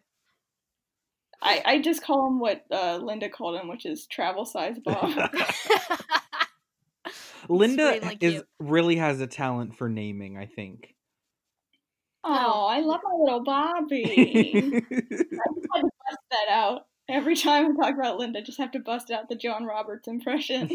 Yeah. I I just call him what uh, Linda called him, which is travel size Bob. Linda is really has a talent for naming. I think. Oh, I love my little Bobby. I just had to bust that out. Every time I talk about Linda, just have to bust out the John Roberts impression.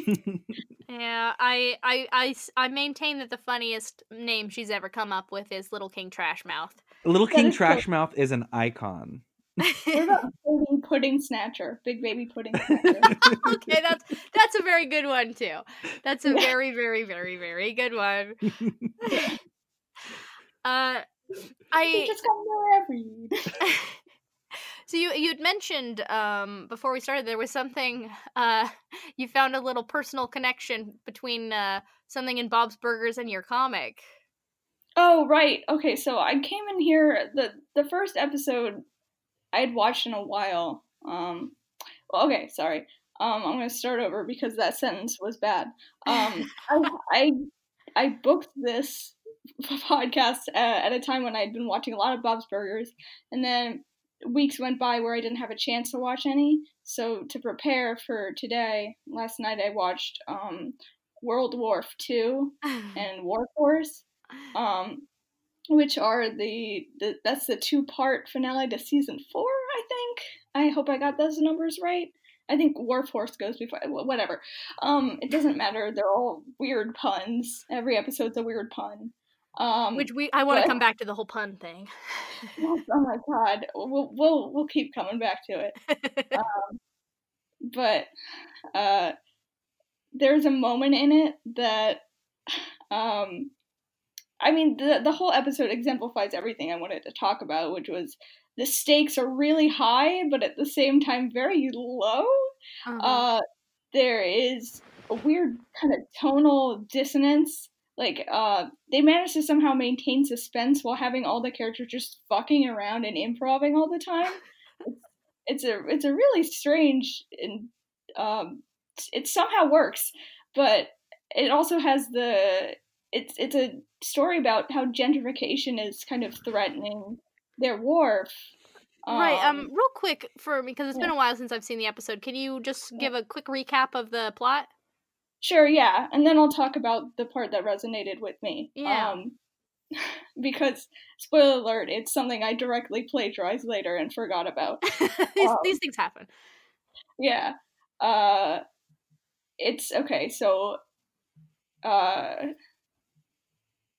yeah, I, I, I, I maintain that the funniest name she's ever come up with is Little King Trashmouth. Little King Trashmouth is an icon. What about baby pudding snatcher? Big baby pudding snatcher. okay, that's that's a very good one too. That's a yeah. very, very, very, very good one. uh I just got more every so you you'd mentioned um, before we started there was something uh, you found a little personal connection between uh, something in Bob's Burgers and your comic. Oh right, okay. So I came in here the the first episode I had watched in a while. Um, well, okay, sorry. Um, I'm gonna start over because that sentence was bad. Um, I, I I booked this podcast at, at a time when I'd been watching a lot of Bob's Burgers, and then weeks went by where I didn't have a chance to watch any. So to prepare for today, last night I watched um, World Wharf II and Wharf Horse, um, which are the, the that's the two part finale to season four. I think. I hope I got those numbers right. I think Wharf Horse goes before whatever. Um, it doesn't matter. They're all weird puns. Every episode's a weird pun. Um, Which we I want to come back to the whole pun thing. oh my god, we'll we'll we'll keep coming back to it. um, but uh, there's a moment in it that, um, I mean, the the whole episode exemplifies everything I wanted to talk about, which was the stakes are really high, but at the same time very low. Uh-huh. Uh, there is a weird kind of tonal dissonance like uh they managed to somehow maintain suspense while having all the characters just fucking around and improvising all the time it's, it's a it's a really strange and um it somehow works but it also has the it's it's a story about how gentrification is kind of threatening their wharf um, right um real quick for me because it's yeah. been a while since i've seen the episode can you just give a quick recap of the plot Sure, yeah. And then I'll talk about the part that resonated with me. Yeah. Um, because, spoiler alert, it's something I directly plagiarized later and forgot about. these, um, these things happen. Yeah. Uh, it's okay, so uh,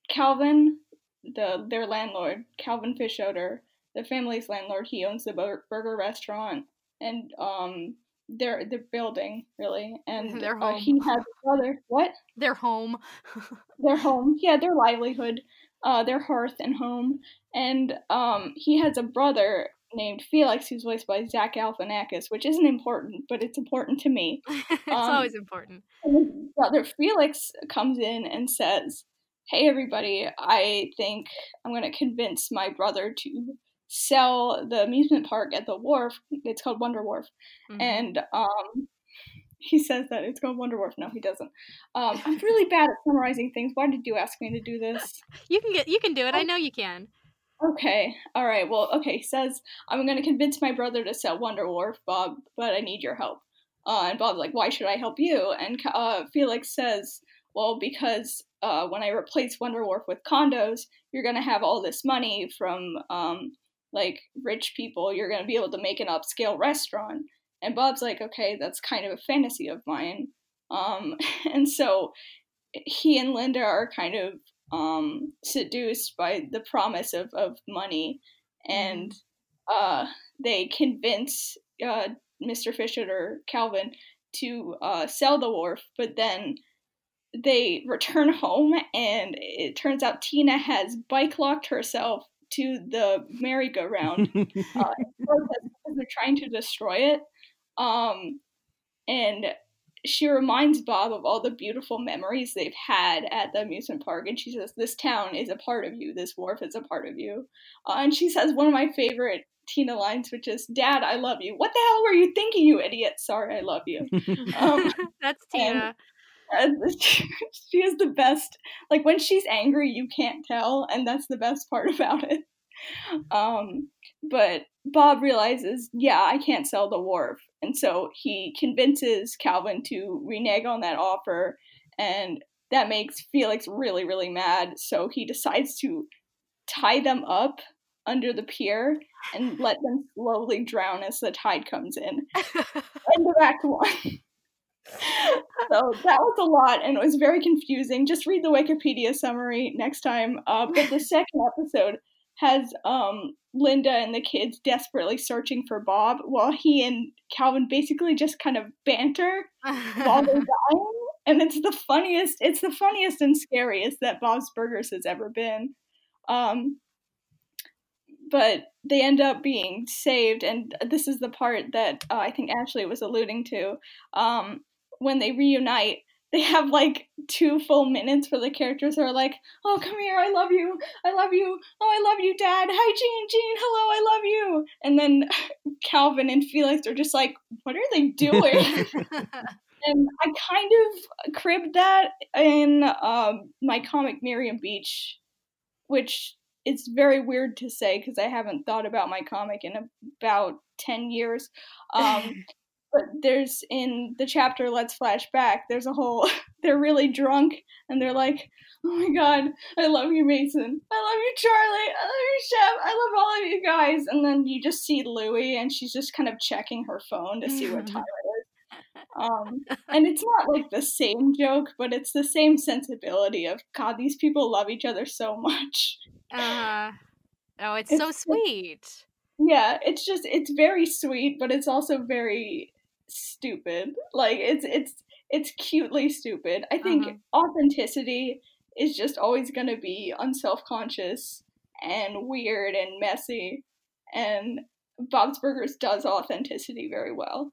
Calvin, the their landlord, Calvin Fischoeder, the family's landlord, he owns the burger restaurant, and um, their their building really, and their home. Uh, he has a brother. What? Their home. their home. Yeah, their livelihood, uh, their hearth and home, and um, he has a brother named Felix, who's voiced by Zach Galifianakis, which isn't important, but it's important to me. it's um, always important. his brother Felix comes in and says, "Hey, everybody! I think I'm going to convince my brother to sell the amusement park at the wharf. It's called Wonder Wharf, mm-hmm. and um, he says that it's called Wonder Wharf. No, he doesn't. Um, I'm really bad at summarizing things. Why did you ask me to do this? You can get. You can do it. I know you can. Okay. All right. Well, okay. He says I'm going to convince my brother to sell Wonder Wharf, Bob, but I need your help. Uh, and Bob's like, "Why should I help you?" And uh, Felix says, "Well, because uh, when I replace Wonder Wharf with condos, you're going to have all this money from um, like rich people, you're going to be able to make an upscale restaurant. And Bob's like, okay, that's kind of a fantasy of mine. Um, and so he and Linda are kind of um, seduced by the promise of, of money. And uh, they convince uh, Mr. Fisher or Calvin to uh, sell the wharf, but then they return home and it turns out Tina has bike locked herself to the merry-go-round uh, because they're trying to destroy it. Um, and she reminds Bob of all the beautiful memories they've had at the amusement park, and she says, "This town is a part of you. This wharf is a part of you." Uh, and she says one of my favorite Tina lines, which is, "Dad, I love you. What the hell were you thinking, you idiot? Sorry, I love you." Um, That's Tina. And she is the best. Like when she's angry, you can't tell, and that's the best part about it. Um, but Bob realizes, yeah, I can't sell the wharf, and so he convinces Calvin to renege on that offer, and that makes Felix really, really mad. So he decides to tie them up under the pier and let them slowly drown as the tide comes in. End of Act One. So that was a lot and it was very confusing. Just read the Wikipedia summary next time. Uh, but the second episode has um, Linda and the kids desperately searching for Bob while he and Calvin basically just kind of banter while they're dying. And it's the funniest, it's the funniest and scariest that Bob's Burgers has ever been. Um, but they end up being saved, and this is the part that uh, I think Ashley was alluding to. Um, when they reunite, they have like two full minutes where the characters who are like, "Oh, come here, I love you, I love you, oh, I love you, Dad. Hi, Gene, Gene, hello, I love you." And then Calvin and Felix are just like, "What are they doing?" and I kind of cribbed that in um, my comic Miriam Beach, which is very weird to say because I haven't thought about my comic in about ten years. Um, but there's in the chapter let's flash back there's a whole they're really drunk and they're like oh my god i love you mason. I love you charlie. I love you chef. I love all of you guys. And then you just see louie and she's just kind of checking her phone to see what time it is. Um, and it's not like the same joke but it's the same sensibility of god these people love each other so much. Uh, oh it's, it's so sweet. Yeah it's just it's very sweet but it's also very stupid. Like it's it's it's cutely stupid. I think uh-huh. authenticity is just always going to be unself-conscious and weird and messy and Bob's Burgers does authenticity very well.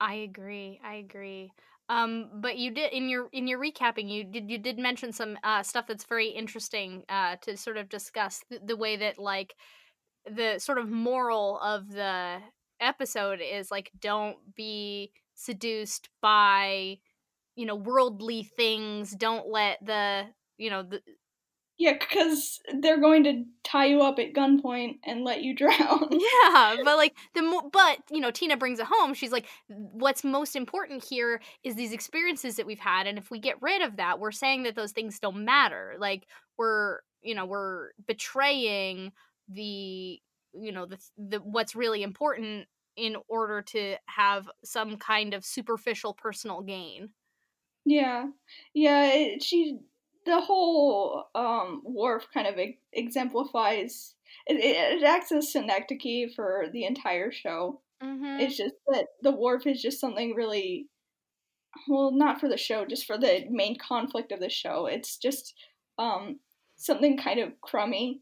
I agree. I agree. Um, but you did in your in your recapping, you did you did mention some uh, stuff that's very interesting uh, to sort of discuss the, the way that like the sort of moral of the episode is like don't be seduced by you know worldly things don't let the you know the yeah because they're going to tie you up at gunpoint and let you drown. Yeah but like the mo- but you know tina brings it home she's like what's most important here is these experiences that we've had and if we get rid of that we're saying that those things don't matter. Like we're you know we're betraying the you know the, the what's really important in order to have some kind of superficial personal gain. Yeah. Yeah it, she the whole um wharf kind of exemplifies it, it, it acts as synecdoche for the entire show. Mm-hmm. it's just that the wharf is just something really well not for the show just for the main conflict of the show. It's just um something kind of crummy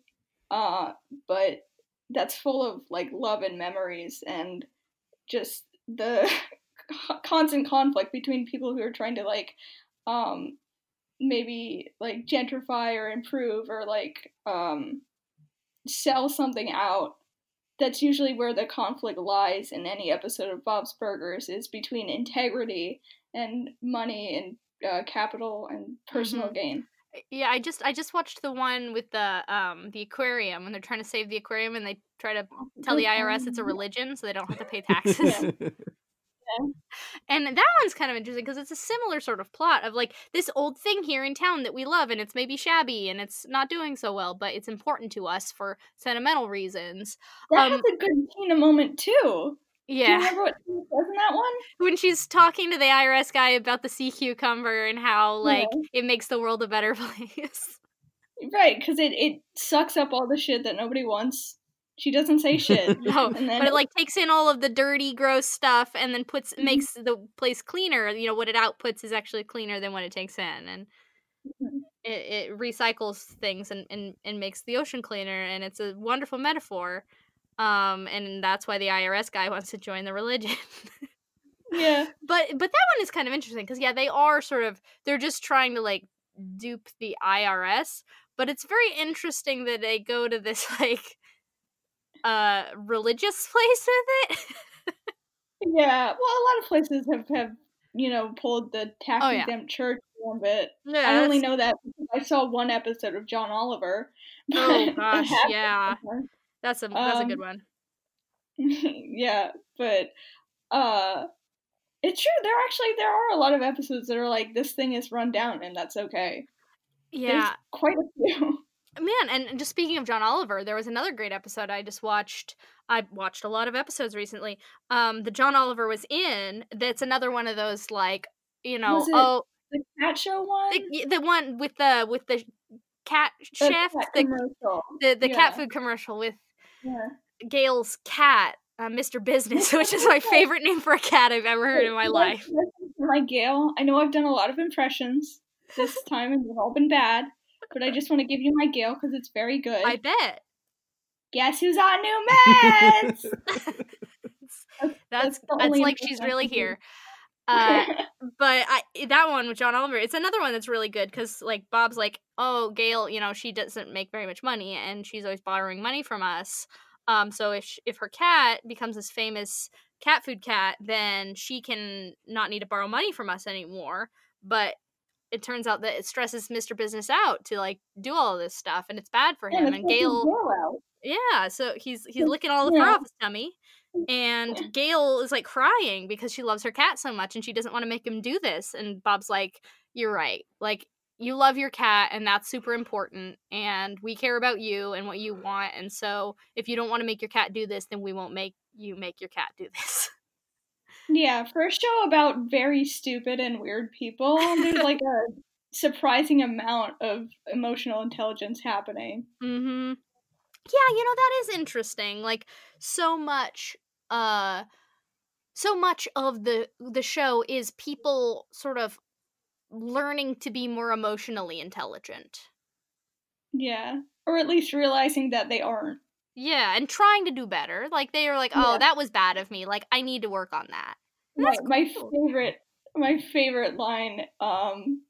uh but that's full of like love and memories and just the constant conflict between people who are trying to like um maybe like gentrify or improve or like um sell something out that's usually where the conflict lies in any episode of Bob's Burgers is between integrity and money and uh, capital and personal mm-hmm. gain. Yeah, I just I just watched the one with the um the aquarium when they're trying to save the aquarium and they try to tell the IRS it's a religion so they don't have to pay taxes. And that one's kind of interesting because it's a similar sort of plot of like this old thing here in town that we love and it's maybe shabby and it's not doing so well, but it's important to us for sentimental reasons. That um, has a good Tina moment too. Yeah. Do you remember what she says in that one? When she's talking to the IRS guy about the sea cucumber and how like yeah. it makes the world a better place. Right, because it, it sucks up all the shit that nobody wants. She doesn't say shit. no, but it, it like takes in all of the dirty, gross stuff and then puts mm-hmm. makes the place cleaner. You know what it outputs is actually cleaner than what it takes in, and mm-hmm. it, it recycles things and, and and makes the ocean cleaner. And it's a wonderful metaphor. Um, and that's why the IRS guy wants to join the religion. Yeah. But but that one is kind of interesting because yeah, they are sort of they're just trying to like dupe the IRS, but it's very interesting that they go to this like uh religious place with it. Yeah. Well, a lot of places have have you know pulled the tax Oh, yeah. exempt church gambit. yeah, I only know that because I saw one episode of John Oliver. Oh gosh, yeah. That's a that's a Um, good one. yeah, but uh it's true there actually there are a lot of episodes that are like this thing is run down and that's okay. There's Yeah, quite a few. man. And just speaking of John Oliver, there was another great episode I just watched. I watched a lot of episodes recently. Um, the John Oliver was in. That's another one of those like you know oh The cat show one? the, the one with the with the cat The chef cat the commercial. the, the cat food commercial with Yeah. Gail's cat, uh, Mr. Business, which is my favorite name for a cat I've ever heard in my life. My Gail, I know I've done a lot of impressions this time and they've all been bad, but I just want to give you my Gail because it's very good. I bet. Guess who's on new meds? That's that's the that's like she's really here. Uh, but I that one with John Oliver, it's another one that's really good because like Bob's like, oh Gail, you know she doesn't make very much money and she's always borrowing money from us. Um, so if sh- if her cat becomes this famous cat food cat, then she can not need to borrow money from us anymore. But it turns out that it stresses Mr. Business out to like do all this stuff, and it's bad for Yeah, him. And Gail, Gail out. yeah, so he's he's licking all the fur off his tummy. And Gail is like crying because she loves her cat so much and she doesn't want to make him do this. And Bob's like, You're right. Like, you love your cat and that's super important. And we care about you and what you want. And so if you don't want to make your cat do this, then we won't make you make your cat do this. Yeah, for a show about very stupid and weird people, there's like a surprising amount of emotional intelligence happening. Mm-hmm. Yeah, you know, that is interesting. Like so much uh so much of the the show is people sort of learning to be more emotionally intelligent. Yeah. Or at least realizing that they aren't. Yeah, and trying to do better. Like they are like, "Oh, Yeah. that was bad of me. Like I need to work on that." My, That's my favorite my favorite line, um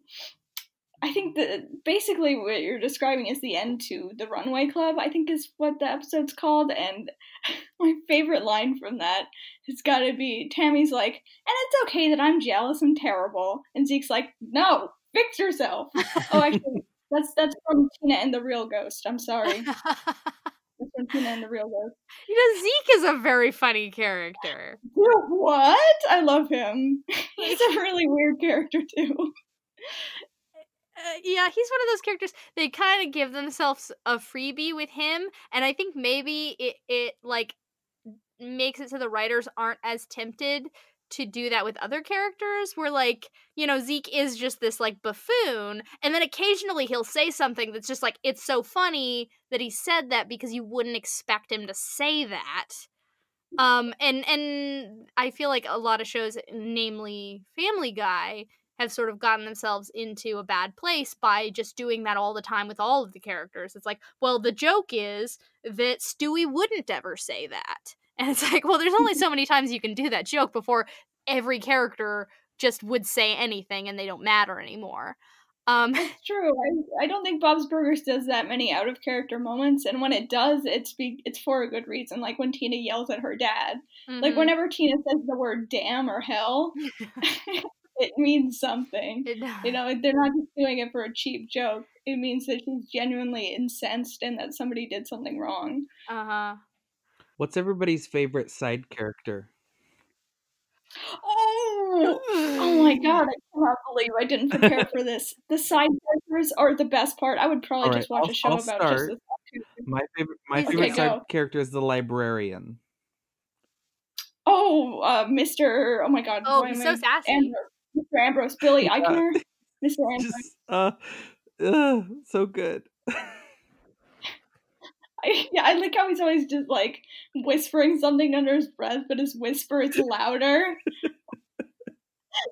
I think that basically what you're describing is the end to the Runway Club, I think is what the episode's called. And my favorite line from that has got to be Tammy's like, and it's okay that I'm jealous and terrible. And Zeke's like, no, fix yourself. Oh, actually, that's that's from Tina and the Real Ghost. I'm sorry. you That's from Tina and the Real Ghost. know, Zeke is a very funny character. What? I love him. He's a really weird character too. Uh, yeah, he's one of those characters. They kind of give themselves a freebie with him, and I think maybe it it like makes it so the writers aren't as tempted to do that with other characters. Where like you know Zeke is just this like buffoon, and then occasionally he'll say something that's just like it's so funny that he said that because you wouldn't expect him to say that. Um, and and I feel like a lot of shows, namely Family Guy, have sort of gotten themselves into a bad place by just doing that all the time with all of the characters. It's like, well, the joke is that Stewie wouldn't ever say that. And it's like, well, there's only so many times you can do that joke before every character just would say anything and they don't matter anymore. Um, It's true. I, I don't think Bob's Burgers does that many out of character moments, and when it does, it's be, it's for a good reason. Like when Tina yells at her dad. Like mhm. whenever Tina says the word "damn" or "hell," it means something. It- You know, they're not just doing it for a cheap joke. It means that she's genuinely incensed and that somebody did something wrong. uh-huh. What's everybody's favorite side character? Oh, oh my god! I cannot believe I didn't prepare for this. The side characters are the best part. I would probably All just watch I'll- a show I'll about start. just this. My favorite my Please favorite do. side Go. character is the librarian. Oh, uh, Mr. Oh my god. Oh, he's so sassy. Ambrose. Mr. Ambrose. Billy Yeah. Eichner. Mr. Ambrose. Just uh, uh so good. I, yeah, I like how he's always just like whispering something under his breath, but his whisper is louder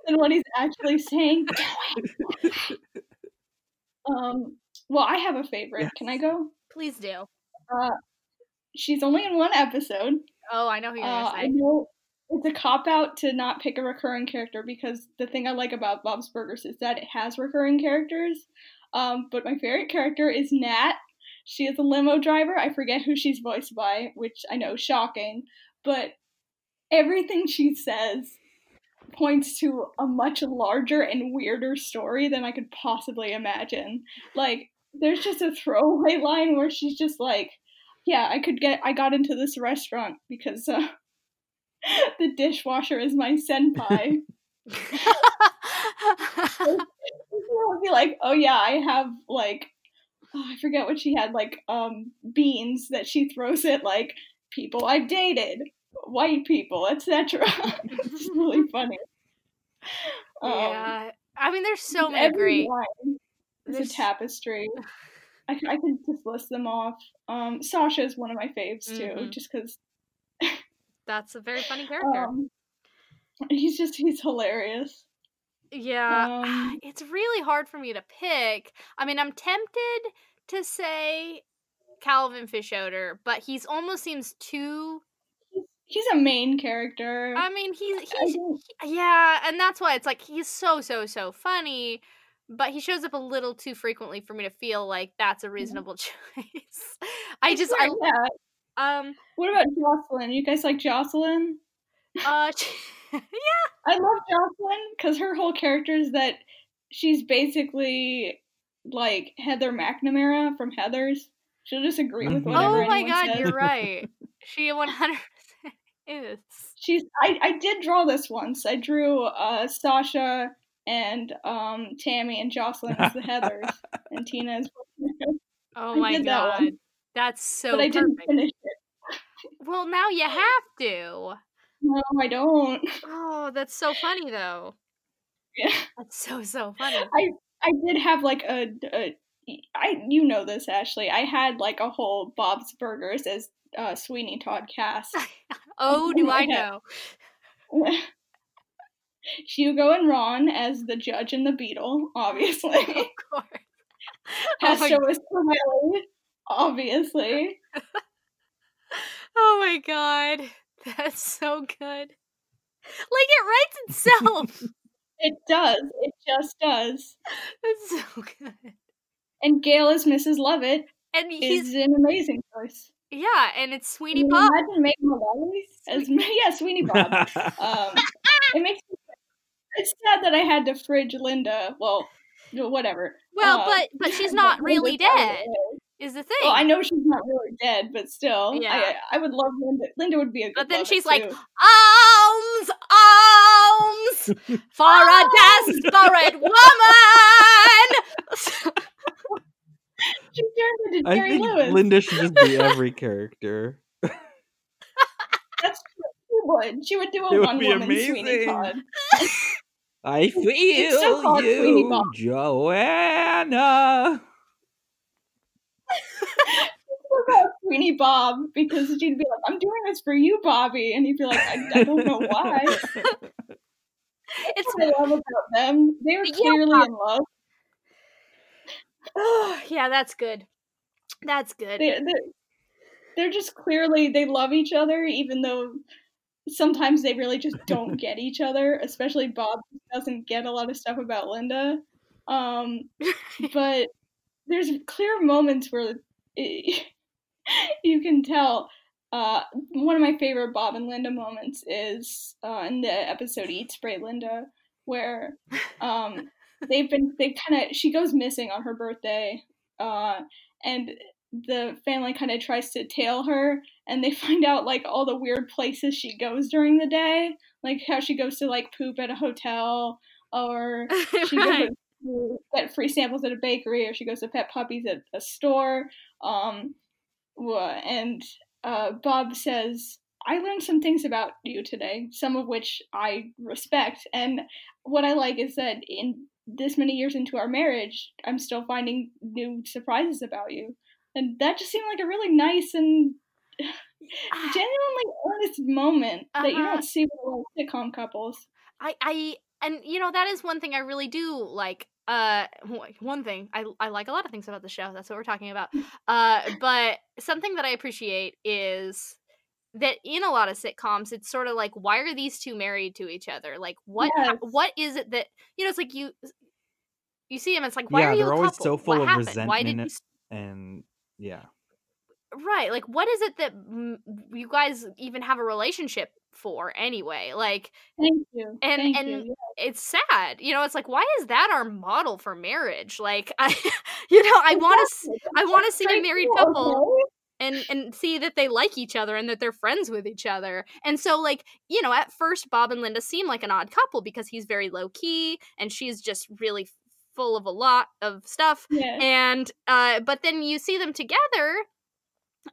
than what he's actually saying. um, well, I have a favorite. Yes. Can I go? Please do. Uh, she's only in one episode. Oh, I know who you're Uh, gonna I say. know, it's a cop out to not pick a recurring character because the thing I like about Bob's Burgers is that it has recurring characters. Um, but my favorite character is Nat. She is a limo driver. I forget who she's voiced by, which I know shocking, but everything she says points to a much larger and weirder story than I could possibly imagine. Like, there's just a throwaway line where she's just like, "Yeah, I could get. I got into this restaurant because uh, the dishwasher is my senpai." I'll be like, "Oh yeah, I have like." Oh, I forget what she had, like um beans that she throws at like people I've dated, white people, etc. it's really funny. Um, yeah. I mean, there's so many great. It's There's- a tapestry. I, I can just list them off. Um, Sasha is one of my faves too, Mhm. just because That's a very funny character. um, he's just he's hilarious. yeah, um, it's really hard for me to pick. I mean, I'm tempted to say Calvin Fischoeder, but he's almost seems too. He's a main character. I mean, he's he's think- yeah, and that's why it's like he's so so so funny, but he shows up a little too frequently for me to feel like that's a reasonable choice. I just I yeah. um What about Jocelyn? You guys like Jocelyn? uh yeah. I love Jocelyn because her whole character is that she's basically like Heather McNamara from Heather's. She'll just agree with Mhm. whatever oh my god, says. you're right. She 100 is. She's. I, I did draw this once. I drew uh, Sasha and um, Tammy and Jocelyn as the Heathers, and Tina as. Oh I my did that god. That's so but I didn't finish it. Well, now you have to. No, I don't. Oh, that's so funny though. Yeah. That's so so funny. I I did have like a, a I you know this Ashley. I had like a whole Bob's Burgers as uh, Sweeney Todd cast. Oh, do I know? Hugo and Ron as the judge and the Beadle, obviously. Of course. Oh my, Pesto was Corelli, obviously. Oh my god. That's so good. Like it writes itself. It does. It just does. That's so good. And Gail is Mrs. Lovett And he's an amazing choice. yeah, and it's Sweeney Bob. Imagine Meg Mullally as yeah, Sweeney Bob. Um, it makes me. It's sad that I had to fridge Linda. Well, whatever. Well, Uh, but but she's not really dead. Way. Is the thing. Well, I know she's not really dead, but still, Yeah. I I would love Linda. Linda would be a good. But then she's like, too. Alms, alms for a desperate woman. she turned into Jerry I Jerry think Lewis. Linda should just be every character. That's true. She would. She would do It a would one be woman Sweeney amazing. Todd. I feel called you, Johanna. About Sweeney Bob because she'd be like, "I'm doing this for you, Bobby," and he'd be like, "I, I don't know why." it's what I love about them. They were Yeah. clearly in love. Oh, yeah, that's good. That's good. They, they, they're just clearly they love each other, even though sometimes they really just don't get each other. Especially Bob doesn't get a lot of stuff about Linda. Um, but there's clear moments where it, you can tell. Uh, one of my favorite Bob and Linda moments is uh, in the episode "Eat Spray Linda," where um, they've been they kind of she goes missing on her birthday, uh, and the family kind of tries to tail her, and they find out like all the weird places she goes during the day, like how she goes to like poop at a hotel, or she Right. goes get free samples at a bakery, or she goes to pet puppies at a store. Um, and uh, Bob says, "I learned some things about you today, some of which I respect." And what I like is that in this many years into our marriage, I'm still finding new surprises about you, and that just seemed like a really nice and genuinely earnest moment that you Uh-huh. don't see with a lot of sitcom couples. I, I, and you know that is one thing I really do like. Uh, one thing I, I like a lot of things about the show. That's what we're talking about. Uh, but something that I appreciate is that in a lot of sitcoms it's sort of like why are these two married to each other like what Yes. what is it that you know it's like you you see them it's like why Yeah, are you they're a always couple? so full what of happened? why did resentment you and yeah. Right like what is it that you guys even have a relationship for anyway like Thank you. And- Thank and- you. It's sad you know it's like why is that our model for marriage like i you know i want to i want to see a married couple and and see that they like each other and that they're friends with each other. And so like, you know, at first Bob and Linda seem like an odd couple because he's very low key and she's just really full of a lot of stuff. Yeah. And uh but then you see them together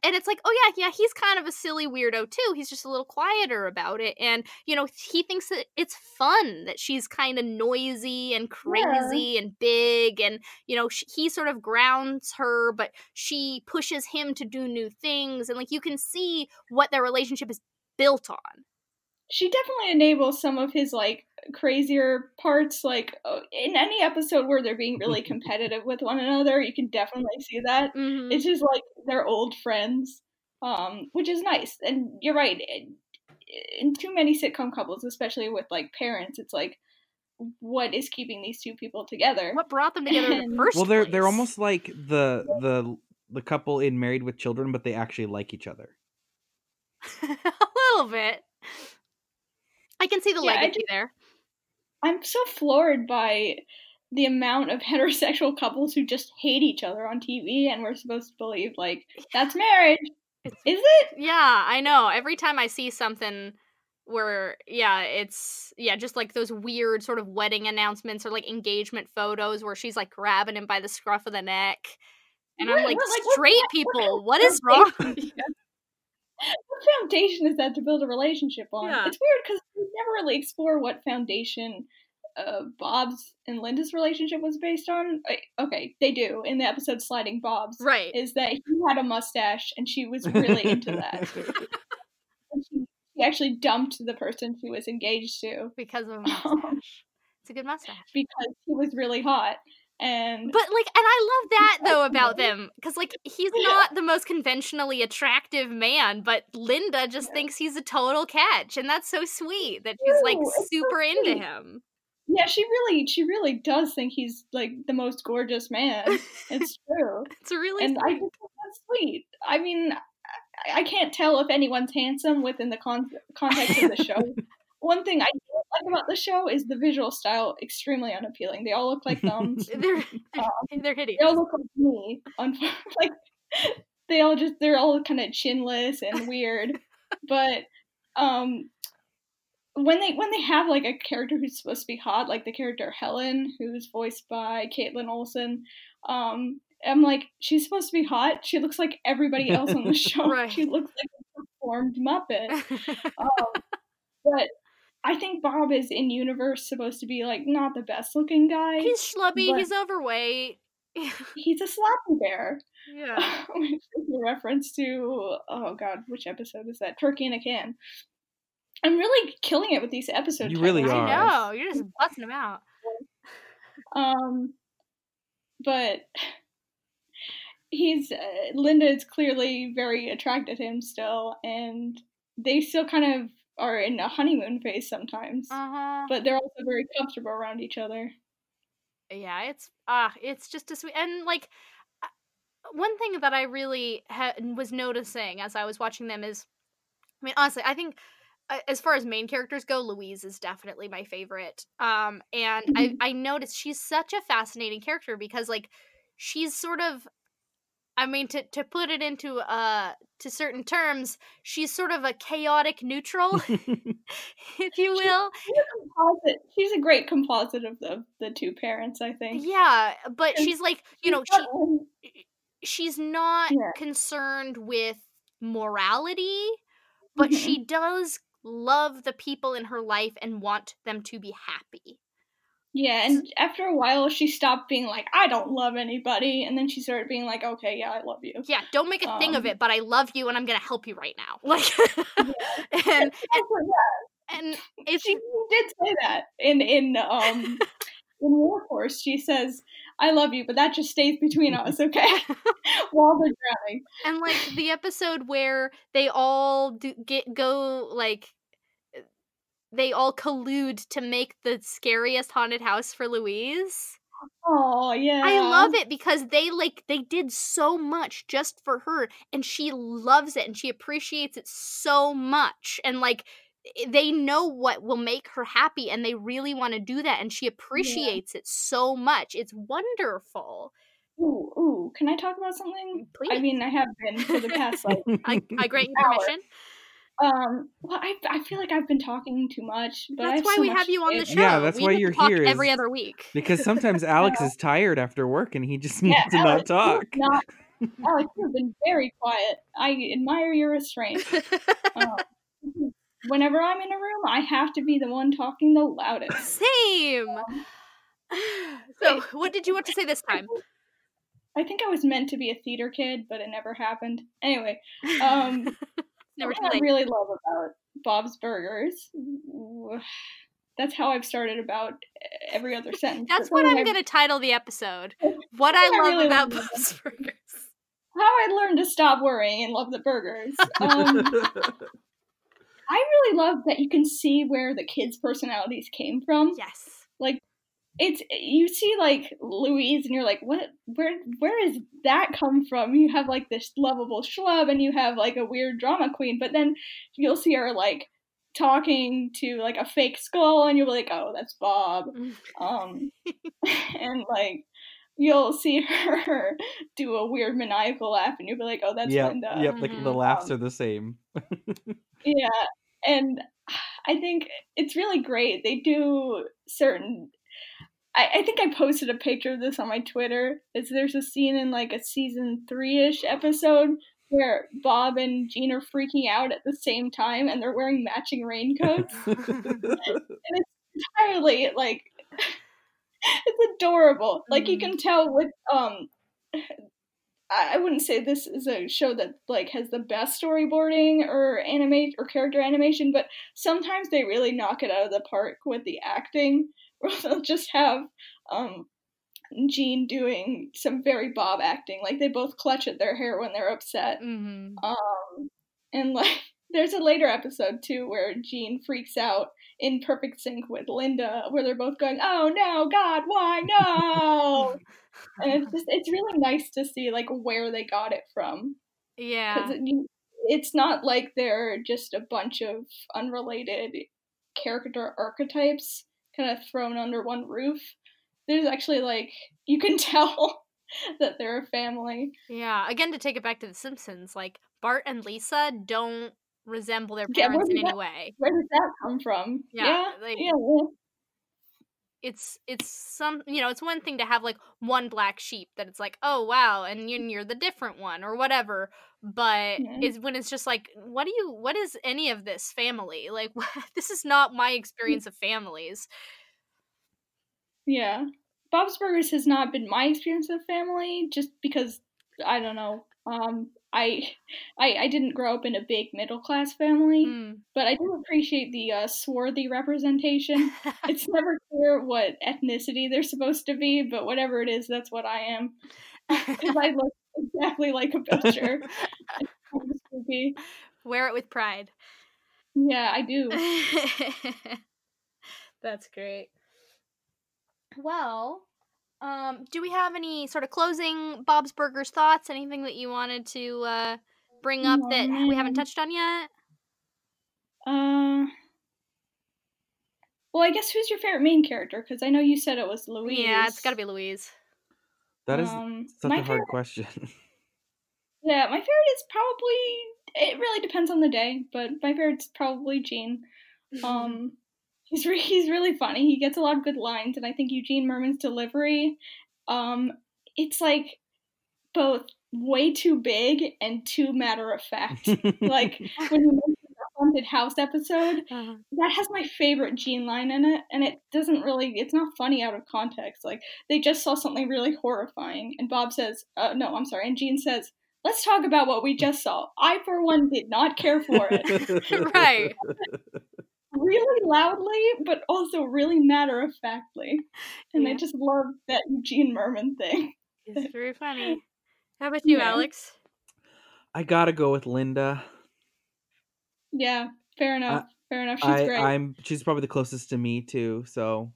and it's like, oh yeah, yeah, he's kind of a silly weirdo too. He's just a little quieter about it and you know, he thinks that it's fun that she's kind of noisy and crazy and big and you know, sh- he sort of grounds her but she pushes him to do new things and like you can see what their relationship is built on. she definitely enables some of his like crazier parts like uh, in any episode where they're being really competitive with one another you can definitely see that Mhm. it's just like they're old friends um which is nice and you're right in, in too many sitcom couples especially with like parents it's like what is keeping these two people together what brought them together in the And- first Well, they're they're almost like the the the couple in Married with Children, but they actually like each other. a little bit. I can see the Yeah, I legacy there. I'm so floored by the amount of heterosexual couples who just hate each other on tv and we're supposed to believe like that's marriage is it Yeah, I know. Every time I see something where yeah, it's yeah, just like those weird sort of wedding announcements or like engagement photos where she's like grabbing him by the scruff of the neck. And I'm like, what- like, straight what- what people, what of wrong? what foundation is that to build a relationship on? Yeah. It's weird because we never really explore what foundation uh, Bob's and Linda's relationship was based on. Okay, they do in the episode "Sliding Bob's." right. Is that he had a mustache and she was really into that. She actually dumped the person she was engaged to Because of a mustache. It's a good mustache. because he was really hot. And But like, and I love that though about them because like he's not the most conventionally attractive man, but Linda just thinks he's a total catch, and that's so sweet that she's like it's so super into him. yeah, she really, she really does think he's like the most gorgeous man. It's true. It's really and I sweet. just think that's sweet. I mean, I, I can't tell if anyone's handsome within the con- context of the show. One thing I don't like about the show is the visual style extremely unappealing. They all look like thumbs. they're they're hideous. they all look like me. Like they all just they're all kind of chinless and weird. but um when they when they have like a character who's supposed to be hot, like the character Helen, who's voiced by Kaitlin Olson, um, I'm like, she's supposed to be hot. She looks like everybody else on the show. Right. She looks like a performed Muppet. Um, but I think Bob is in universe supposed to be like not the best looking guy. he's schlubby. He's overweight. He's a slappy bear. yeah. which is a reference to oh god, which episode is that? Turkey in a can. I'm really killing it with these episodes. You really titles. are. I know. You're just busting them out. Um, but he's uh, Linda is clearly very attracted to him still, and they still kind of are in a honeymoon phase sometimes. Uh huh. But they're also very comfortable around each other. yeah it's ah it's just a sweet and like uh, one thing that i really ha- was noticing as i was watching them is i mean honestly i think uh, as far as main characters go louise is definitely my favorite um and i i noticed she's such a fascinating character because like she's sort of i mean to to put it into uh to certain terms she's sort of a chaotic neutral if you will She's a composite. She's a great composite of the the two parents. I think. yeah but And she's like you know she She's she's not Yeah. concerned with morality, but Mhm. she does love the people in her life and want them to be happy. Yeah, and after a while, she stopped being like, "I don't love anybody," and then she started being like, "Okay, yeah, I love you." Yeah, don't make a thing of Um, it, but I love you and I'm gonna help you right now. Like and and it's she did say that in in um in Wharf Horse. She says, I love you, but that just stays between us, okay? While they're drowning. And like the episode where they all do, get go like they all collude to make the scariest haunted house for Louise. Oh yeah. I love it because they like they did so much just for her and she loves it and she appreciates it so much and like they know what will make her happy and they really want to do that and she appreciates yeah. it so much. It's wonderful. Ooh, ooh, can I talk about something? Please. I mean, I have been for the past like I, I grant you permission. Um, well, I, I feel like I've been talking too much, but that's why so we have you on the show. Yeah, that's we why you're here every other week. Because sometimes Alex is tired after work and he just needs yeah, to Alex, not talk. Not, Alex, you've been very quiet. I admire your restraint. um, whenever I'm in a room, I have to be the one talking the loudest. Same. Um, so, what did you want to say this time? I think I was meant to be a theater kid, but it never happened. Anyway, um, never what I really love about Bob's Burgers. That's how I've started about every other sentence. That's what I'm going to title the episode. What I, I love really about love Bob's Burgers. How I learned to stop worrying and love the burgers. Um, I really love that you can see where the kids' personalities came from. Yes. Like it's you see like Louise and you're like, what where where is that come from? You have like this lovable schlub and you have like a weird drama queen, but then you'll see her like talking to like a fake skull and you'll be like, oh, that's Bob. um and like you'll see her do a weird maniacal laugh and you'll be like, oh, that's yep, Linda. Yep, like Mhm. the laughs Um, are the same. Yeah, and I think it's really great. They do certain. I, I think I posted a picture of this on my Twitter. Is there's a scene in like a season three ish episode where Bob and Gene are freaking out at the same time and they're wearing matching raincoats. And it's entirely like it's adorable. Like you can tell with um I I wouldn't say this is a show that like has the best storyboarding or animate or character animation, but sometimes they really knock it out of the park with the acting. Where they'll just have um Gene doing some very Bob acting, like they both clutch at their hair when they're upset. hmm Um, and like there's a later episode too where Gene freaks out in perfect sync with Linda, where they're both going, "Oh no, God, why no?" and it's just it's really nice to see like where they got it from Yeah. it, it's not like they're just a bunch of unrelated character archetypes kind of thrown under one roof. There's actually like you can tell that they're a family. Yeah. Again, to take it back to The Simpsons, like Bart and Lisa don't resemble their Yeah, parents in did any that- way. Where did that come from? Yeah, yeah, like- yeah, yeah. It's it's some you know it's one thing to have like one black sheep that it's like oh wow and you're the different one or whatever but is when it's just like what do you what is any of this family like this is not my experience of families Yeah. Bob's Burgers has not been my experience of family just because I don't know. Um I I I didn't grow up in a big middle class family, Hmm. but I do appreciate the uh, swarthy representation. it's never clear what ethnicity they're supposed to be, but whatever it is, that's what I am. Because I look exactly like a butcher. It's kind of spooky. wear it with pride Yeah, I do. That's great. Well, um, do we have any sort of closing Bob's Burgers thoughts? Anything that you wanted to uh, bring up that we haven't touched on yet? Uh, well, I guess who's your favorite main character? Because I know you said it was Louise. Yeah, it's got to be Louise. That is Um, such a hard favorite- question. Yeah, my favorite is probably. It really depends on the day, but my favorite's probably Gene. Um, he's re- he's really funny. He gets a lot of good lines, and I think Eugene Mirman's delivery, um, it's like both way too big and too matter of fact. like when you mentioned the haunted house episode, Uh-huh. that has my favorite Gene line in it, and it doesn't really, it's not funny out of context. Like, they just saw something really horrifying, and Bob says, uh, no, I'm sorry, and Gene says, let's talk about what we just saw. I, for one, did not care for it. right. really loudly, but also really matter of factly. And Yeah. I just love that Eugene Mirman thing. It's very funny. How about you, Yeah. Alex? I gotta go with Linda. Yeah, fair enough. fair enough. She's I, great. I'm she's probably the closest to me too, so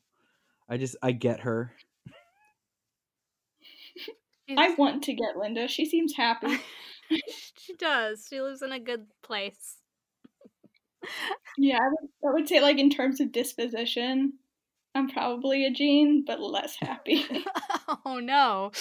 I just I get her. I want to get Linda. She seems happy. she does. She lives in a good place. Yeah, I would, I would say like in terms of disposition, I'm probably a Gene, but less happy. oh no.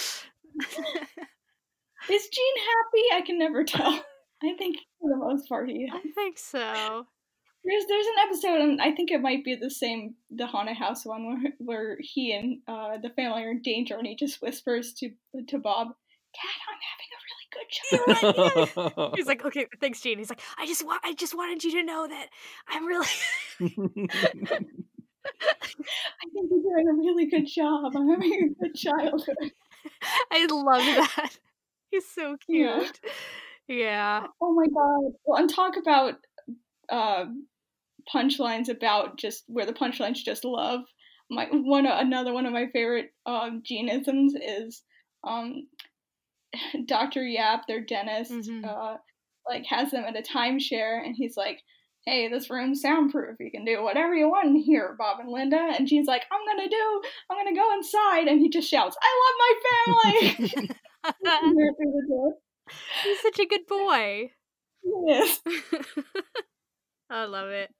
Is Gene happy? I can never tell. I think for the most part he is. I think so. There's there's an episode, and I think it might be the same the haunted house one where where he and uh, the family are in danger, and he just whispers to to Bob, "Dad, I'm having a really good job." He's like, okay, thanks, Gene. He's like, I just want, I just wanted you to know that I'm really. I think you're doing a really good job. I'm having a good childhood. I love that. He's so cute. Yeah. Oh my god! Well, and talk about uh, punchlines about just where the punchlines just love. My one another one of my favorite um, genisms is um, Dr. Yap, their dentist, Mhm. uh, like has them at a timeshare, and he's like, "Hey, this room's soundproof. You can do whatever you want in here, Bob and Linda." And Gene's like, "I'm gonna do. I'm gonna go inside," and he just shouts, "I love my family!" Through the door. He's such a good boy. Yes. I love it.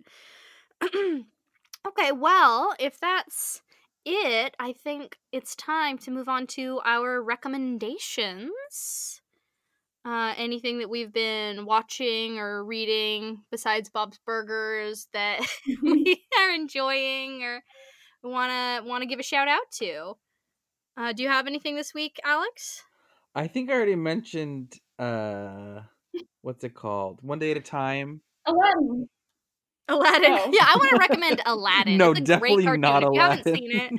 okay, well, if that's it, I think it's time to move on to our recommendations. Uh, anything that we've been watching or reading besides Bob's Burgers that we are enjoying or wanna wanna give a shout out to. Uh, do you have anything this week, Alex? I think I already mentioned uh what's it called? One day at a time. Aladdin. Aladdin. Oh. Yeah, I want to recommend Aladdin. no, it's a definitely great not if you haven't seen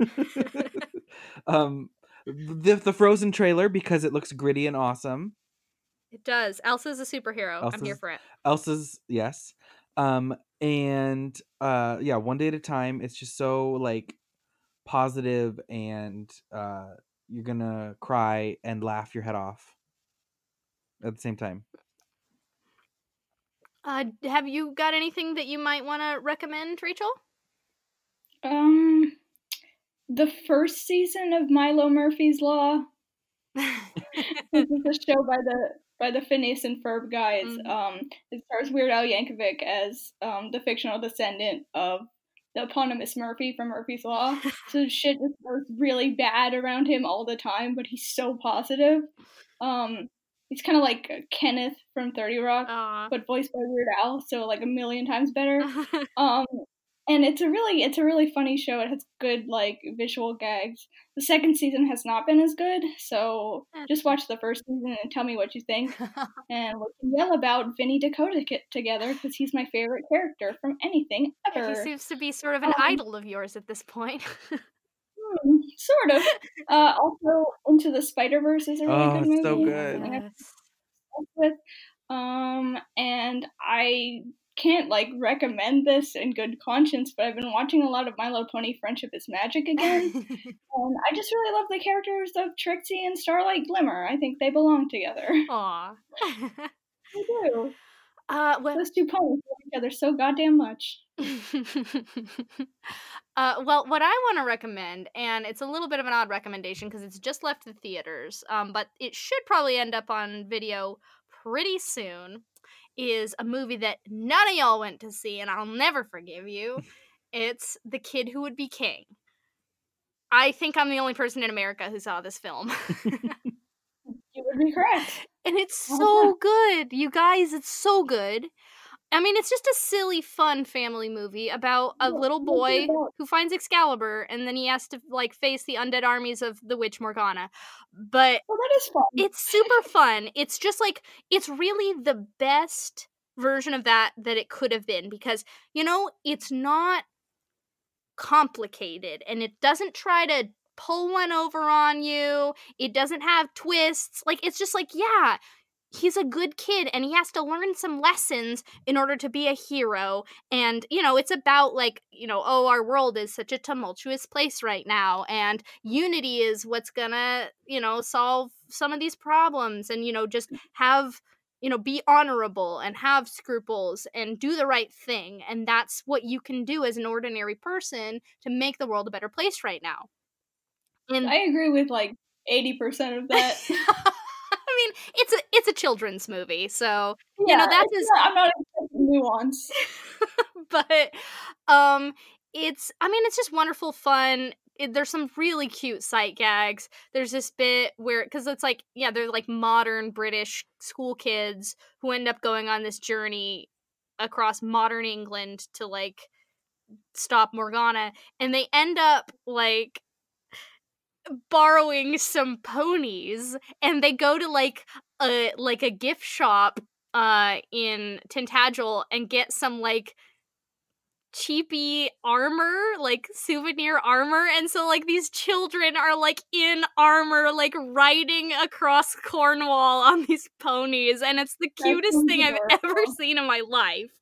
it, um the the Frozen trailer because it looks gritty and awesome. it does. Elsa's a superhero. I'm here for it. Elsa's yes. Um and uh yeah, one day at a time. It's just so like positive and uh you're gonna cry and laugh your head off at the same time. Uh, have you got anything that you might want to recommend, Rachel? Um, the first season of Milo Murphy's Law. This is a show by the by the Phineas and Ferb guys. Mhm. Um, it stars Weird Al Yankovic as um the fictional descendant of the eponymous Murphy from Murphy's Law. So shit just goes really bad around him all the time, but he's so positive. Um, he's kind of like Kenneth from Thirty Rock, Aw. but voiced by Weird Al, so like a million times better. Um, and it's a really it's a really funny show. It has good like visual gags. The second season has not been as good, so just watch the first season and tell me what you think. And we can yell about Vinnie Dakota ki- together because he's my favorite character from anything ever. he seems to be sort of an Um, idol of yours at this point. Hmm, sort of. Uh, also, Into the Spider Verse is a really Oh, good movie. so good. Yes. with. Um, and I can't like recommend this in good conscience, but I've been watching a lot of My Little Pony Friendship is Magic again. And I just really love the characters of Trixie and Starlight Glimmer. I think they belong together. Aw. They do. uh, well, Those two ponies love each other so goddamn much. uh, well, what I want to recommend, and it's a little bit of an odd recommendation because it's just left the theaters, um, but it should probably end up on video pretty soon, is a movie that none of y'all went to see, and I'll never forgive you. It's The Kid Who Would Be King. I think I'm the only person in America who saw this film. You would be correct. and it's so good you guys it's so good i mean it's just a silly fun family movie about a Yeah, little boy who finds excalibur and then he has to like face the undead armies of the witch morgana. But Well, that is fun. it's super fun. It's just like it's really the best version of that that it could have been because you know it's not complicated and it doesn't try to pull one over on you. It doesn't have twists. Like it's just like yeah he's a good kid and he has to learn some lessons in order to be a hero. And you know it's about like you know oh our world is such a tumultuous place right now and unity is what's gonna you know solve some of these problems and you know just mm. have you know be honorable and have scruples and do the right thing. And that's what you can do as an ordinary person to make the world a better place right now. And I agree with like eighty percent of that. I mean, it's a it's a children's movie, so you know that's not- I'm not nuance. but um it's i mean it's just wonderful fun it, there's some really cute sight gags there's this bit where because it's like yeah they're like modern british school kids who end up going on this journey across modern england to like stop morgana and they end up like borrowing some ponies and they go to like a like a gift shop uh in Tintagel and get some like cheapy armor like souvenir armor and so like these children are like in armor like riding across cornwall on these ponies and it's the cutest thing i've ever seen in my life.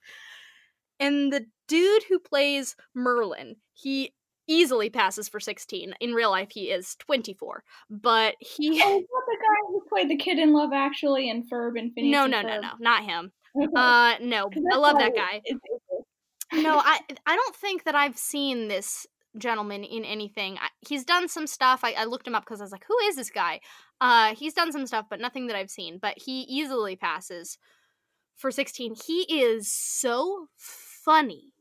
And the dude who plays merlin he easily passes for 16 in real life he is 24 but he Oh, is the guy who played the kid in Love Actually and Ferb and Phineas no and no no Ferb? no not him. Uh no i love that guy. it's- it's- no i i don't think that i've seen this gentleman in anything. I, he's done some stuff. I, I looked him up because i was like who is this guy? Uh he's done some stuff but nothing that i've seen. But he easily passes for 16 he is so funny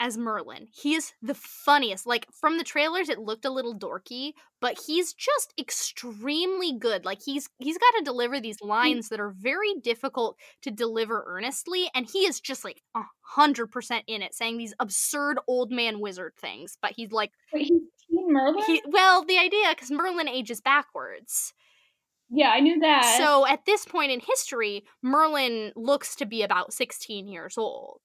as merlin. He is the funniest. Like from the trailers it looked a little dorky but he's just extremely good. Like he's he's got to deliver these lines that are very difficult to deliver earnestly and he is just like a hundred percent in it saying these absurd old man wizard things but he's like Wait, he's Teen Merlin? he well the idea because merlin ages backwards. Yeah, I knew that. so at this point in history merlin looks to be about 16 years old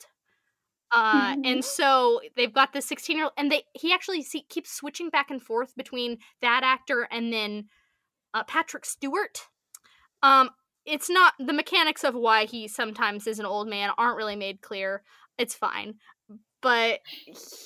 uh, and so they've got the 16 year old and they he actually see, keeps switching back and forth between that actor and then uh, patrick stewart. Um it's not the mechanics of why he sometimes is an old man aren't really made clear. It's fine. But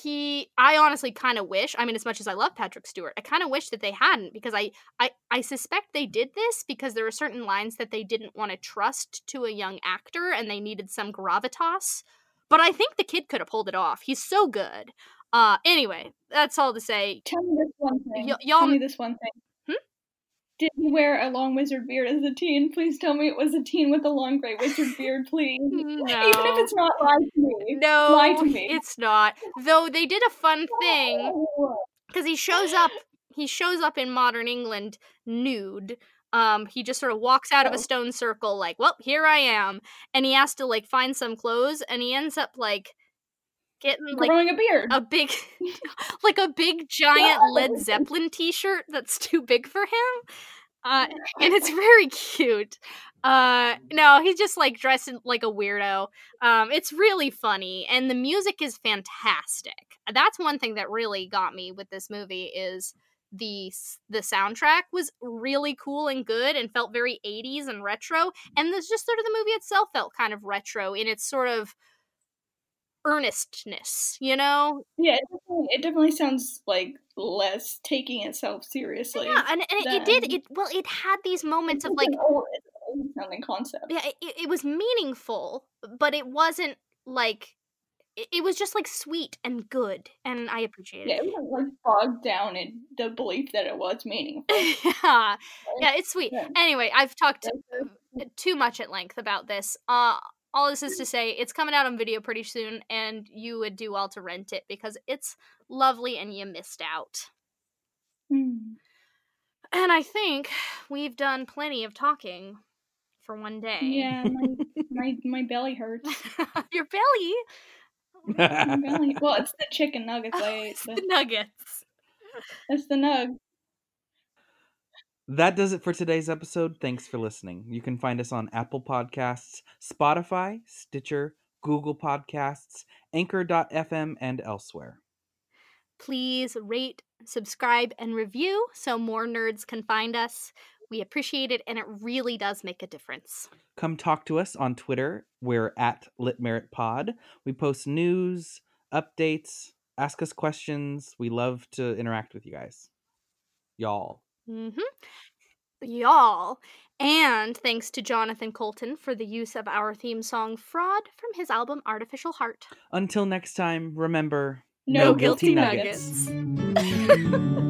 he i honestly kind of wish i mean as much as i love patrick stewart i kind of wish that they hadn't because I, I i suspect they did this because there were certain lines that they didn't want to trust to a young actor and they needed some gravitas but i think the kid could have pulled it off he's so good uh anyway that's all to say Tell me this one thing. Y- y'all- Tell me this one thing. Hmm? Did he wear a long wizard beard as a teen? Please tell me it was a teen with a long gray wizard beard, please. Even if it's not lie to me. no lie to me. it's not though they did a fun thing because he shows up he shows up in modern england nude um he just sort of walks out of a Oh. stone circle like well here i am and he has to like find some clothes and he ends up like getting like growing a beard. a big like a big giant led zeppelin t-shirt that's too big for him uh and it's very cute uh no he's just like dressed in, like a weirdo um it's really funny and the music is fantastic that's one thing that really got me with this movie is the the soundtrack was really cool and good and felt very 80s and retro and there's just sort of the movie itself felt kind of retro in its sort of earnestness you know yeah, it definitely, it definitely sounds like less taking itself seriously. yeah and, and it, it did it well it had these moments of like old, old sounding concept. yeah it, it was meaningful but it wasn't like it, it was just like sweet and good and i appreciated Yeah, it it wasn't like bogged down in the belief that it was meaningful. yeah yeah it's sweet Yeah. anyway i've talked too much at length about this uh all this is to say it's coming out on video pretty soon and you would do well to rent it because it's lovely and you missed out Hmm. and i think we've done plenty of talking for one day Yeah, my, my my belly hurts. your belly. Well, it's the chicken nuggets oh, I ate. it's the nuggets It's the nug. That does it for today's episode. Thanks for listening. You can find us on Apple Podcasts, Spotify, Stitcher, Google Podcasts, Anchor.fm, and elsewhere. please rate, subscribe, and review so more nerds can find us. We appreciate it, and it really does make a difference. Come talk to us on Twitter. We're at LitMeritPod. We post news, updates, ask us questions. We love to interact with you guys. Y'all. Mm-hmm. Y'all. And thanks to Jonathan Coulton for the use of our theme song Fraud from his album Artificial Heart. Until next time, remember No No guilty guilty nuggets. nuggets.